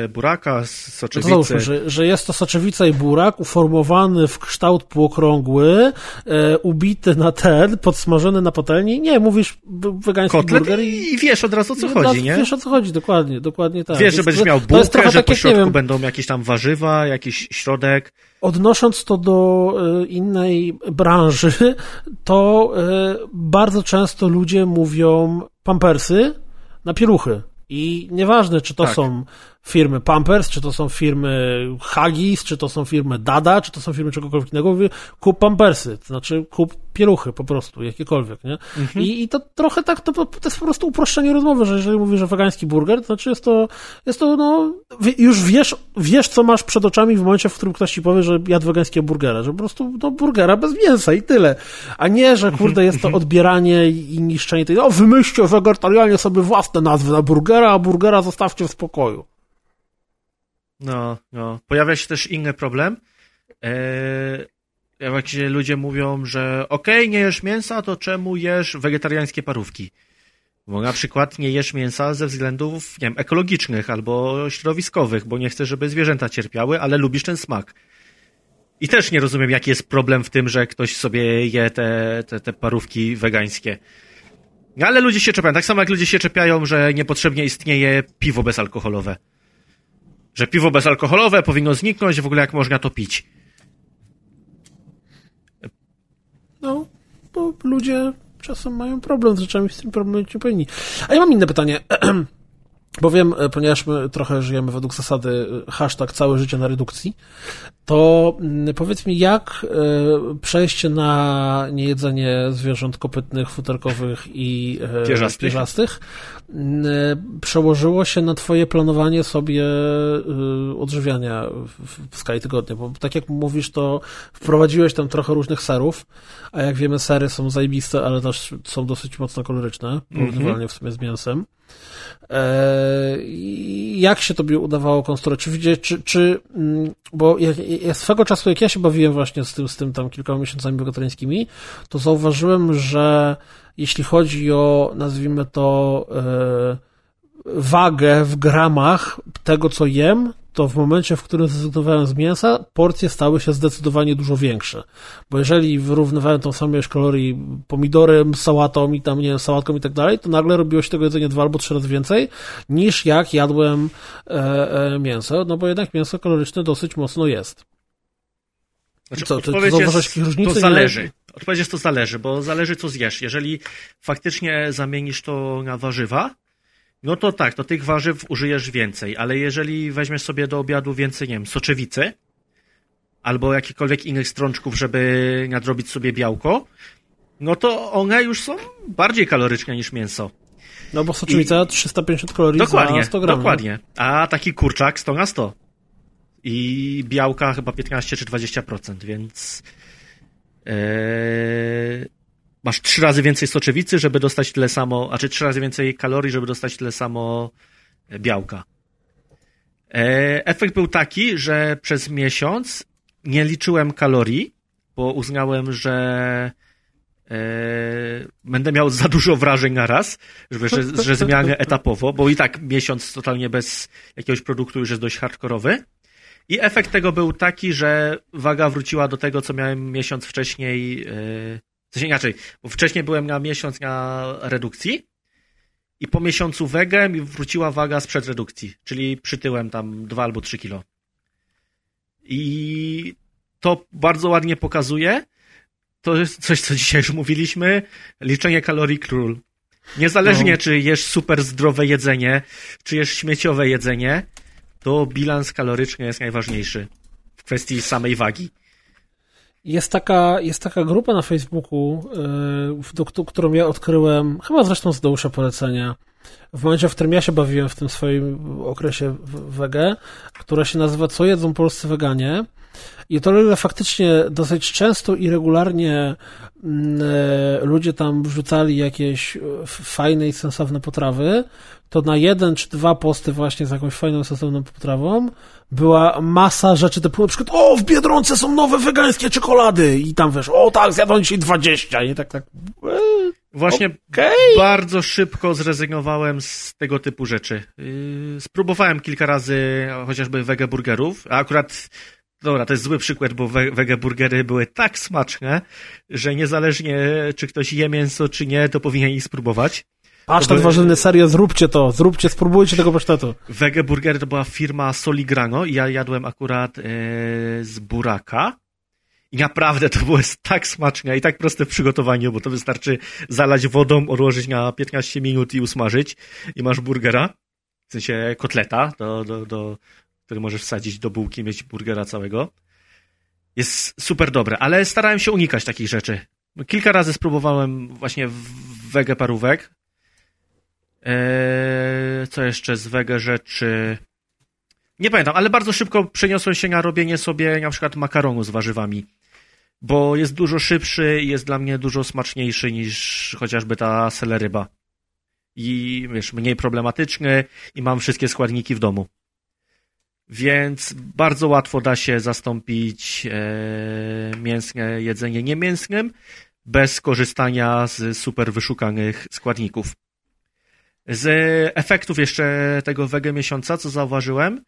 buraka, z soczewicy. No załóżmy, że, że jest to soczewica i burak uformowany w kształt półokrągły, e, ubity na ten, podsmażony na patelni. Nie, mówisz wegański Kotlet burger i, i wiesz od razu o co chodzi, nie? Wiesz o co chodzi, dokładnie, dokładnie tak. Wiesz, że będziesz miał bułkę, że tak, po środku wiem, będą jakieś tam warzywa, jakiś środek. Odnosząc to do e, innej branży, to e, bardzo często ludzie mówią pampersy na pieluchy. I nieważne, czy to tak. są firmy Pampers, czy to są firmy Hagis, czy to są firmy Dada, czy to są firmy czegokolwiek innego, mówię, kup Pampersy, to znaczy kup pieluchy po prostu, jakiekolwiek, nie? Mhm. I, I to trochę tak, to, to jest po prostu uproszczenie rozmowy, że jeżeli mówisz, że wegański burger, to znaczy jest to, jest to, no, już wiesz, wiesz, co masz przed oczami w momencie, w którym ktoś ci powie, że jadł wegańskiego burgera, że po prostu, no, burgera bez mięsa i tyle. A nie, że kurde, jest to mhm. odbieranie i niszczenie tej, o, wymyślcie wegetarianie sobie własne nazwy na burgera, a burgera zostawcie w spokoju. No, no. Pojawia się też inny problem. Eee, jak ludzie mówią, że okej, okay, nie jesz mięsa, to czemu jesz wegetariańskie parówki? Bo na przykład nie jesz mięsa ze względów, nie wiem, ekologicznych albo środowiskowych, bo nie chcesz, żeby zwierzęta cierpiały, ale lubisz ten smak. I też nie rozumiem, jaki jest problem w tym, że ktoś sobie je te, te, te parówki wegańskie. Ale ludzie się czepiają. Tak samo jak ludzie się czepiają, że niepotrzebnie istnieje piwo bezalkoholowe. Że piwo bezalkoholowe powinno zniknąć, w ogóle jak można to pić. No, bo ludzie czasem mają problem z rzeczami, z tym problemem nie powinni. A ja mam inne pytanie. Bo wiem, e, ponieważ my trochę żyjemy według zasady e, hashtag całe życie na redukcji, to mm, powiedz mi, jak e, przejście na niejedzenie zwierząt kopytnych, futerkowych i pierzastych, pierzastych mm, przełożyło się na twoje planowanie sobie odżywiania w skali tygodnia? Bo tak jak mówisz, to wprowadziłeś tam trochę różnych serów, a jak wiemy, sery są zajebiste, ale też są dosyć mocno koloryczne, porównywalnie w sumie z mięsem. E, jak się tobie udawało konstruować? Czy, czy, czy mm, bo ja, ja swego czasu, jak ja się bawiłem właśnie z tym, z tym tam kilkoma miesiącami wegetariańskimi, to zauważyłem, że jeśli chodzi o, nazwijmy to, e, wagę w gramach tego, co jem, to w momencie, w którym zrezygnowałem z mięsa, porcje stały się zdecydowanie dużo większe. Bo jeżeli wyrównywałem tą samą ilość kalorii pomidorem, sałatą i tam, nie wiem, sałatką i tak dalej, to nagle robiło się tego jedzenie dwa albo trzy razy więcej, niż jak jadłem e, e, mięso, no bo jednak mięso kaloryczne dosyć mocno jest. Znaczy, co, ty, ty jest, różnicy? To zależy. Nie? Odpowiedź jest to zależy, bo zależy co zjesz. Jeżeli faktycznie zamienisz to na warzywa, no to tak, to tych warzyw użyjesz więcej, ale jeżeli weźmiesz sobie do obiadu więcej, nie wiem, soczewicy, albo jakichkolwiek innych strączków, żeby nadrobić sobie białko, no to one już są bardziej kaloryczne niż mięso. No bo soczewica I... 350 kalorii dokładnie, za 100 gramów. Dokładnie, a taki kurczak 100 na 100. I białka chyba 15 czy 20%, więc... Yy masz trzy razy więcej soczewicy, żeby dostać tyle samo, a czy trzy razy więcej kalorii, żeby dostać tyle samo e, białka. E, efekt był taki, że przez miesiąc nie liczyłem kalorii, bo uznałem, że e, będę miał za dużo wrażeń na raz, że, że, że zmianę etapowo, bo i tak miesiąc totalnie bez jakiegoś produktu już jest dość hardkorowy. I efekt tego był taki, że waga wróciła do tego, co miałem miesiąc wcześniej w sensie inaczej, bo wcześniej byłem na miesiąc na redukcji i po miesiącu wege mi wróciła waga sprzed redukcji, czyli przytyłem tam 2 albo 3 kilo. I to bardzo ładnie pokazuje, to jest coś, co dzisiaj już mówiliśmy, liczenie kalorii król. Niezależnie, no. czy jesz super zdrowe jedzenie, czy jesz śmieciowe jedzenie, to bilans kaloryczny jest najważniejszy w kwestii samej wagi. Jest taka, jest taka grupa na Facebooku, yy, do, którą ja odkryłem, chyba zresztą z Deusza polecenia, w momencie, w którym ja się bawiłem w tym swoim okresie wege, która się nazywa Co jedzą polscy weganie. I to faktycznie dosyć często i regularnie mm, e, ludzie tam wrzucali jakieś e, fajne i sensowne potrawy, to na jeden czy dwa posty właśnie z jakąś fajną, sensowną potrawą była masa rzeczy typu na przykład o, w Biedronce są nowe wegańskie czekolady i tam wiesz, o tak, zjadłem dzisiaj 20 i tak, tak. E, właśnie okay. bardzo szybko zrezygnowałem z tego typu rzeczy. Yy, spróbowałem kilka razy chociażby wege burgerów, a akurat Dobra, to jest zły przykład, bo wege burgery były tak smaczne, że niezależnie czy ktoś je mięso, czy nie, to powinien ich spróbować. Pasztet by... warzywny, serio, zróbcie to, zróbcie, spróbujcie tego pasztetu. Wege Burgery to była firma Soligrano i ja jadłem akurat e, z buraka. I naprawdę to było tak smaczne i tak proste w przygotowaniu, bo to wystarczy zalać wodą, odłożyć na 15 minut i usmażyć i masz burgera. w sensie kotleta, do, do, do, który możesz wsadzić do bułki, mieć burgera całego. Jest super dobre, ale starałem się unikać takich rzeczy. Kilka razy spróbowałem właśnie wege parówek. Eee, co jeszcze z wege rzeczy? Nie pamiętam, ale bardzo szybko przeniosłem się na robienie sobie na przykład makaronu z warzywami. Bo jest dużo szybszy i jest dla mnie dużo smaczniejszy niż chociażby ta seleryba. I wiesz, mniej problematyczny i mam wszystkie składniki w domu. Więc bardzo łatwo da się zastąpić e, mięsne jedzenie niemięsnym bez korzystania z super wyszukanych składników. Z efektów jeszcze tego wege miesiąca, co zauważyłem,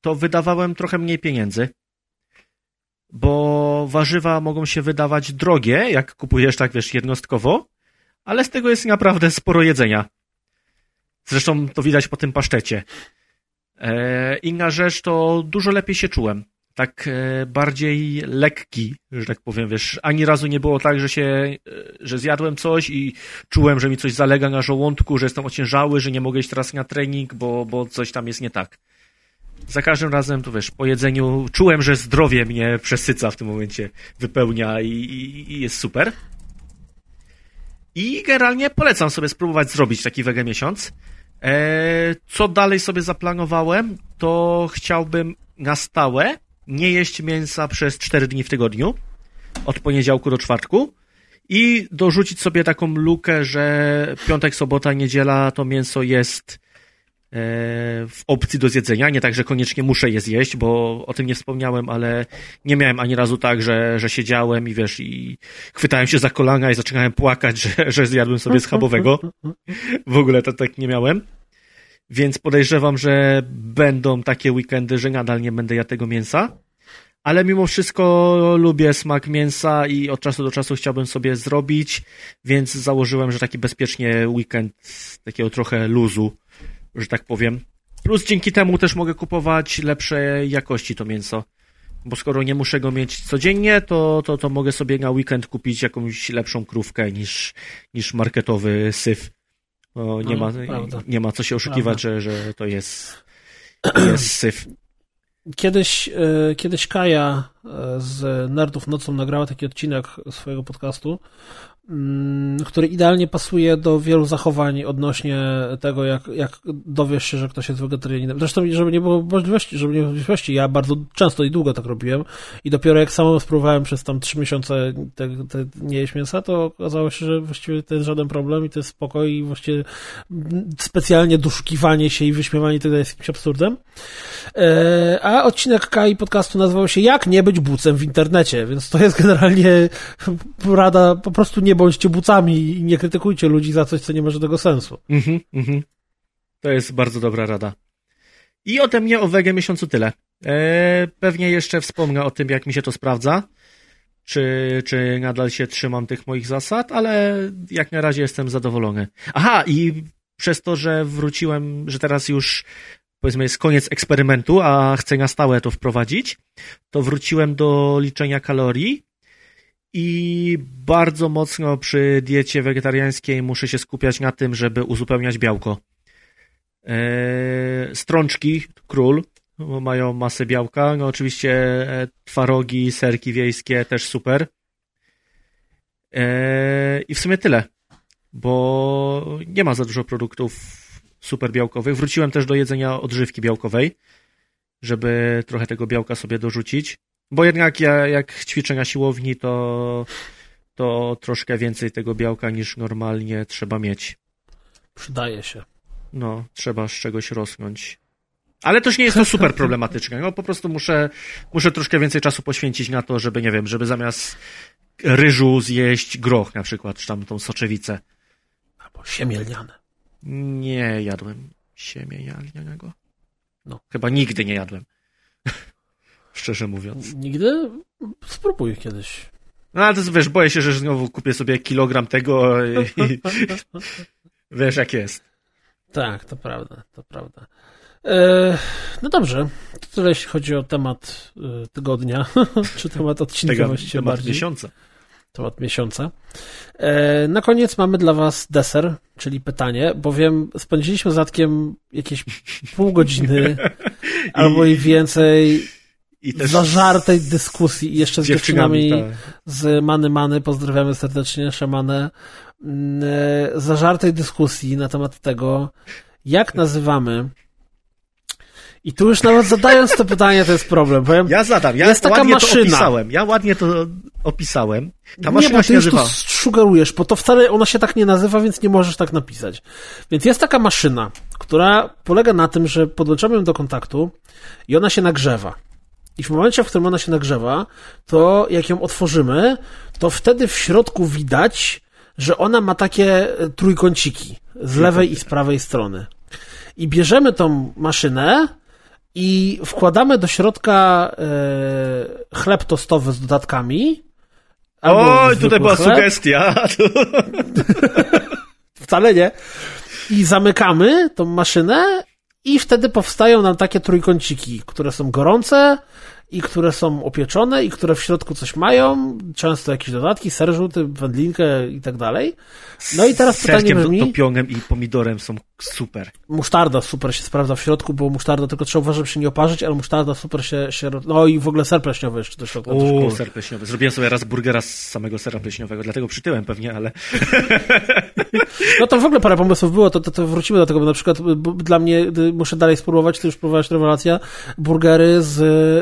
to wydawałem trochę mniej pieniędzy, bo warzywa mogą się wydawać drogie, jak kupujesz tak, wiesz, jednostkowo, ale z tego jest naprawdę sporo jedzenia. Zresztą to widać po tym pasztecie. E, inna rzecz to dużo lepiej się czułem. Tak e, bardziej lekki, że tak powiem, wiesz, ani razu nie było tak, że się, e, że zjadłem coś i czułem, że mi coś zalega na żołądku, że jestem ociężały, że nie mogę iść teraz na trening, bo, bo coś tam jest nie tak. Za każdym razem, to wiesz, po jedzeniu czułem, że zdrowie mnie przesyca w tym momencie, wypełnia i, i, i jest super. I generalnie polecam sobie spróbować zrobić taki wege miesiąc. E, co dalej sobie zaplanowałem, to chciałbym na stałe nie jeść mięsa przez 4 dni w tygodniu, od poniedziałku do czwartku i dorzucić sobie taką lukę, że piątek, sobota, niedziela to mięso jest w opcji do zjedzenia, nie tak, że koniecznie muszę je zjeść, bo o tym nie wspomniałem, ale nie miałem ani razu tak, że, że siedziałem i wiesz, i chwytałem się za kolana i zaczynałem płakać, że, że zjadłem sobie schabowego. W ogóle to tak nie miałem. Więc podejrzewam, że będą takie weekendy, że nadal nie będę jadł tego mięsa. Ale mimo wszystko lubię smak mięsa i od czasu do czasu chciałbym sobie zrobić, więc założyłem, że taki bezpiecznie weekend takiego trochę luzu, że tak powiem. Plus dzięki temu też mogę kupować lepszej jakości to mięso. Bo skoro nie muszę go mieć codziennie, to, to, to mogę sobie na weekend kupić jakąś lepszą krówkę niż, niż marketowy syf. Bo nie, no, ma, nie ma co się oszukiwać, że, że to jest, jest syf. Kiedyś, e, kiedyś Kaja e, z Nerdów Nocą nagrała taki odcinek swojego podcastu, który idealnie pasuje do wielu zachowań odnośnie tego, jak, jak dowiesz się, że ktoś jest wegetarianinem. Zresztą, żeby nie było możliwości, żeby nie było możliwości, ja bardzo często i długo tak robiłem i dopiero jak sam spróbowałem przez tam trzy miesiące te, te nie jeść mięsa, to okazało się, że właściwie to jest żaden problem i to jest spokój i właściwie specjalnie doszukiwanie się i wyśmiewanie tego jest jakimś absurdem. E, a odcinek Kai podcastu nazywał się Jak nie być bucem w internecie, więc to jest generalnie rada po prostu nie bądźcie bucami i nie krytykujcie ludzi za coś, co nie ma żadnego sensu. Mhm, mhm. To jest bardzo dobra rada. I ode mnie o wege miesiącu tyle. E, pewnie jeszcze wspomnę o tym, jak mi się to sprawdza. Czy, czy nadal się trzymam tych moich zasad, ale jak na razie jestem zadowolony. Aha, i przez to, że wróciłem, że teraz już powiedzmy jest koniec eksperymentu, a chcę na stałe to wprowadzić, to wróciłem do liczenia kalorii i bardzo mocno przy diecie wegetariańskiej muszę się skupiać na tym, żeby uzupełniać białko. Eee, strączki, król, mają masę białka. No oczywiście e, twarogi, serki wiejskie też super. Eee, I w sumie tyle, bo nie ma za dużo produktów super białkowych. Wróciłem też do jedzenia odżywki białkowej, żeby trochę tego białka sobie dorzucić. Bo jednak ja, jak ćwiczę na siłowni, to, to troszkę więcej tego białka niż normalnie trzeba mieć. Przydaje się. No, trzeba z czegoś rosnąć. Ale też nie jest to super problematyczne. No po prostu muszę, muszę troszkę więcej czasu poświęcić na to, żeby, nie wiem, żeby zamiast ryżu zjeść groch na przykład, czy tam tą soczewicę. Albo siemielniane. Nie jadłem siemielnianego. No. Chyba nigdy nie jadłem. Szczerze mówiąc. Nigdy? Spróbuj kiedyś. No ale to wiesz, boję się, że znowu kupię sobie kilogram tego i, i wiesz jak jest. Tak, to prawda, to prawda. E, no dobrze, to tyle jeśli chodzi o temat e, tygodnia, czy temat odcinka Tego, właściwie temat bardziej. miesiąca. temat miesiąca. E, na koniec mamy dla Was deser, czyli pytanie, bowiem spędziliśmy Zatkiem jakieś pół godziny albo i więcej I też zażartej dyskusji i jeszcze z, dziewczynami. dziewczynami tak. z Many Many, pozdrawiamy serdecznie Szamanę, mm, e, zażartej dyskusji na temat tego, jak nazywamy i tu już nawet zadając to pytanie, to jest problem. Powiem, Ja zadam, ja Jest taka ładnie maszyna. to opisałem. Ja ładnie to opisałem. Ta nie, maszyna bo się ty już tu nazywa... sugerujesz, bo to wcale ona się tak nie nazywa, więc nie możesz tak napisać. Więc jest taka maszyna, która polega na tym, że podłączamy ją do kontaktu i ona się nagrzewa. I w momencie, w którym ona się nagrzewa, to jak ją otworzymy, to wtedy w środku widać, że ona ma takie e, trójkąciki z lewej i z prawej strony. I bierzemy tą maszynę i wkładamy do środka e, chleb tostowy z dodatkami. Oj, tutaj była chleb. sugestia. Wcale nie. I zamykamy tą maszynę i wtedy powstają nam takie trójkąciki, które są gorące i które są opieczone i które w środku coś mają, często jakieś dodatki, ser żółty, wędlinkę i tak dalej. No i teraz Z pytanie brzmi, topionem i pomidorem są super. musztarda super się sprawdza w środku, bo musztarda tylko trzeba uważać, żeby się nie oparzyć, ale musztarda super się, się no i w ogóle ser pleśniowy jeszcze do środka. cool. ser pleśniowy. Zrobiłem sobie raz burgera z samego sera pleśniowego, dlatego przytyłem pewnie, ale... No to w ogóle parę pomysłów było, to, to, to wrócimy do tego, bo na przykład dla mnie, muszę dalej spróbować, ty już próbowałeś rewelacja, burgery z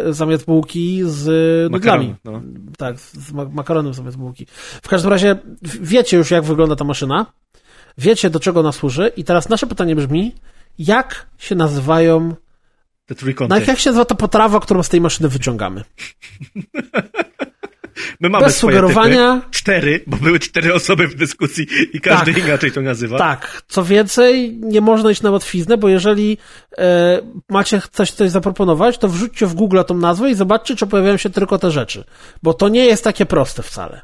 y, zamiast bułki z nudlami. Makaronu, no. Tak, z ma- makaronem zamiast bułki. W każdym razie wiecie już, jak wygląda ta maszyna, wiecie, do czego ona służy i teraz nasze pytanie brzmi, jak się nazywają, Te trójkąty. no jak się nazywa ta potrawa, którą z tej maszyny wyciągamy? My mamy Bez sugerowania. Typy. Cztery, bo były cztery osoby w dyskusji i każdy Tak. inaczej to nazywa. Tak, co więcej, nie można iść na łatwiznę, bo jeżeli e, macie coś, coś zaproponować, to wrzućcie w Google tą nazwę i zobaczcie, czy pojawiają się tylko te rzeczy. Bo to nie jest takie proste wcale.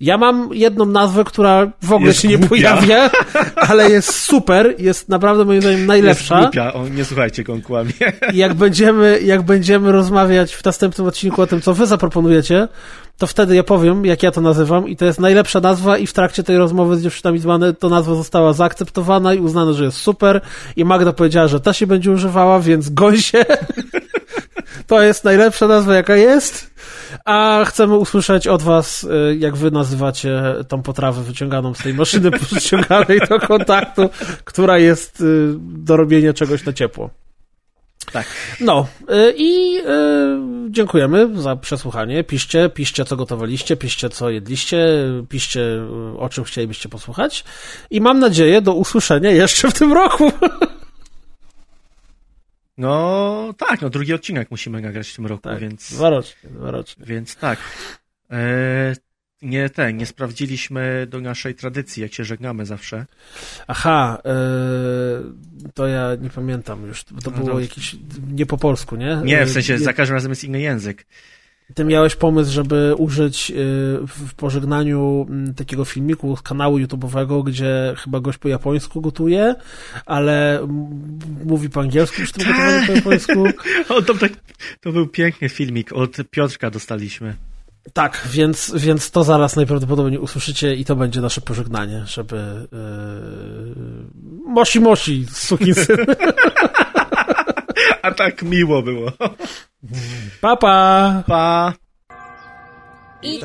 Ja mam jedną nazwę, która w ogóle Jest się nie głupia. pojawia, ale jest super, jest naprawdę moim zdaniem Jest najlepsza. głupia, o, nie słuchajcie go, on kłamie. Jak będziemy, jak będziemy rozmawiać w następnym odcinku o tym, co wy zaproponujecie, to wtedy ja powiem, jak ja to nazywam i to jest najlepsza nazwa i w trakcie tej rozmowy z dziewczynami z Many to nazwa została zaakceptowana i uznana, że jest super i Magda powiedziała, że też się będzie używała, więc goń się. To jest najlepsza nazwa, jaka jest. A chcemy usłyszeć od was, y, jak wy nazywacie tą potrawę wyciąganą z tej maszyny przyciąganej do kontaktu, która jest y, do robienia czegoś na ciepło. Tak. No y, i dziękujemy za przesłuchanie. Piszcie, piszcie co gotowaliście, piszcie co jedliście, piszcie o czym chcielibyście posłuchać i mam nadzieję do usłyszenia jeszcze w tym roku. No tak, no drugi odcinek musimy nagrać w tym roku, Tak, więc, Dworocznie, dworocznie. więc tak. E, nie ten, nie sprawdziliśmy do naszej tradycji, jak się żegnamy zawsze. Aha, y, to ja nie pamiętam już. To No było dobrze. jakieś nie po polsku, nie? Nie, w sensie za każdym razem jest inny język. Ty miałeś pomysł, żeby użyć y, w pożegnaniu mm, takiego filmiku z kanału YouTube'owego, gdzie chyba gość po japońsku gotuje, ale mówi po angielsku przy tym gotowaniu po japońsku. O, to, tak, to był piękny filmik, od Piotrka dostaliśmy. Tak, więc, więc to zaraz najprawdopodobniej usłyszycie i to będzie nasze pożegnanie, żeby yy, mosi mosi, sukinsyn. A tak miło było. Pa, pa. Pa. I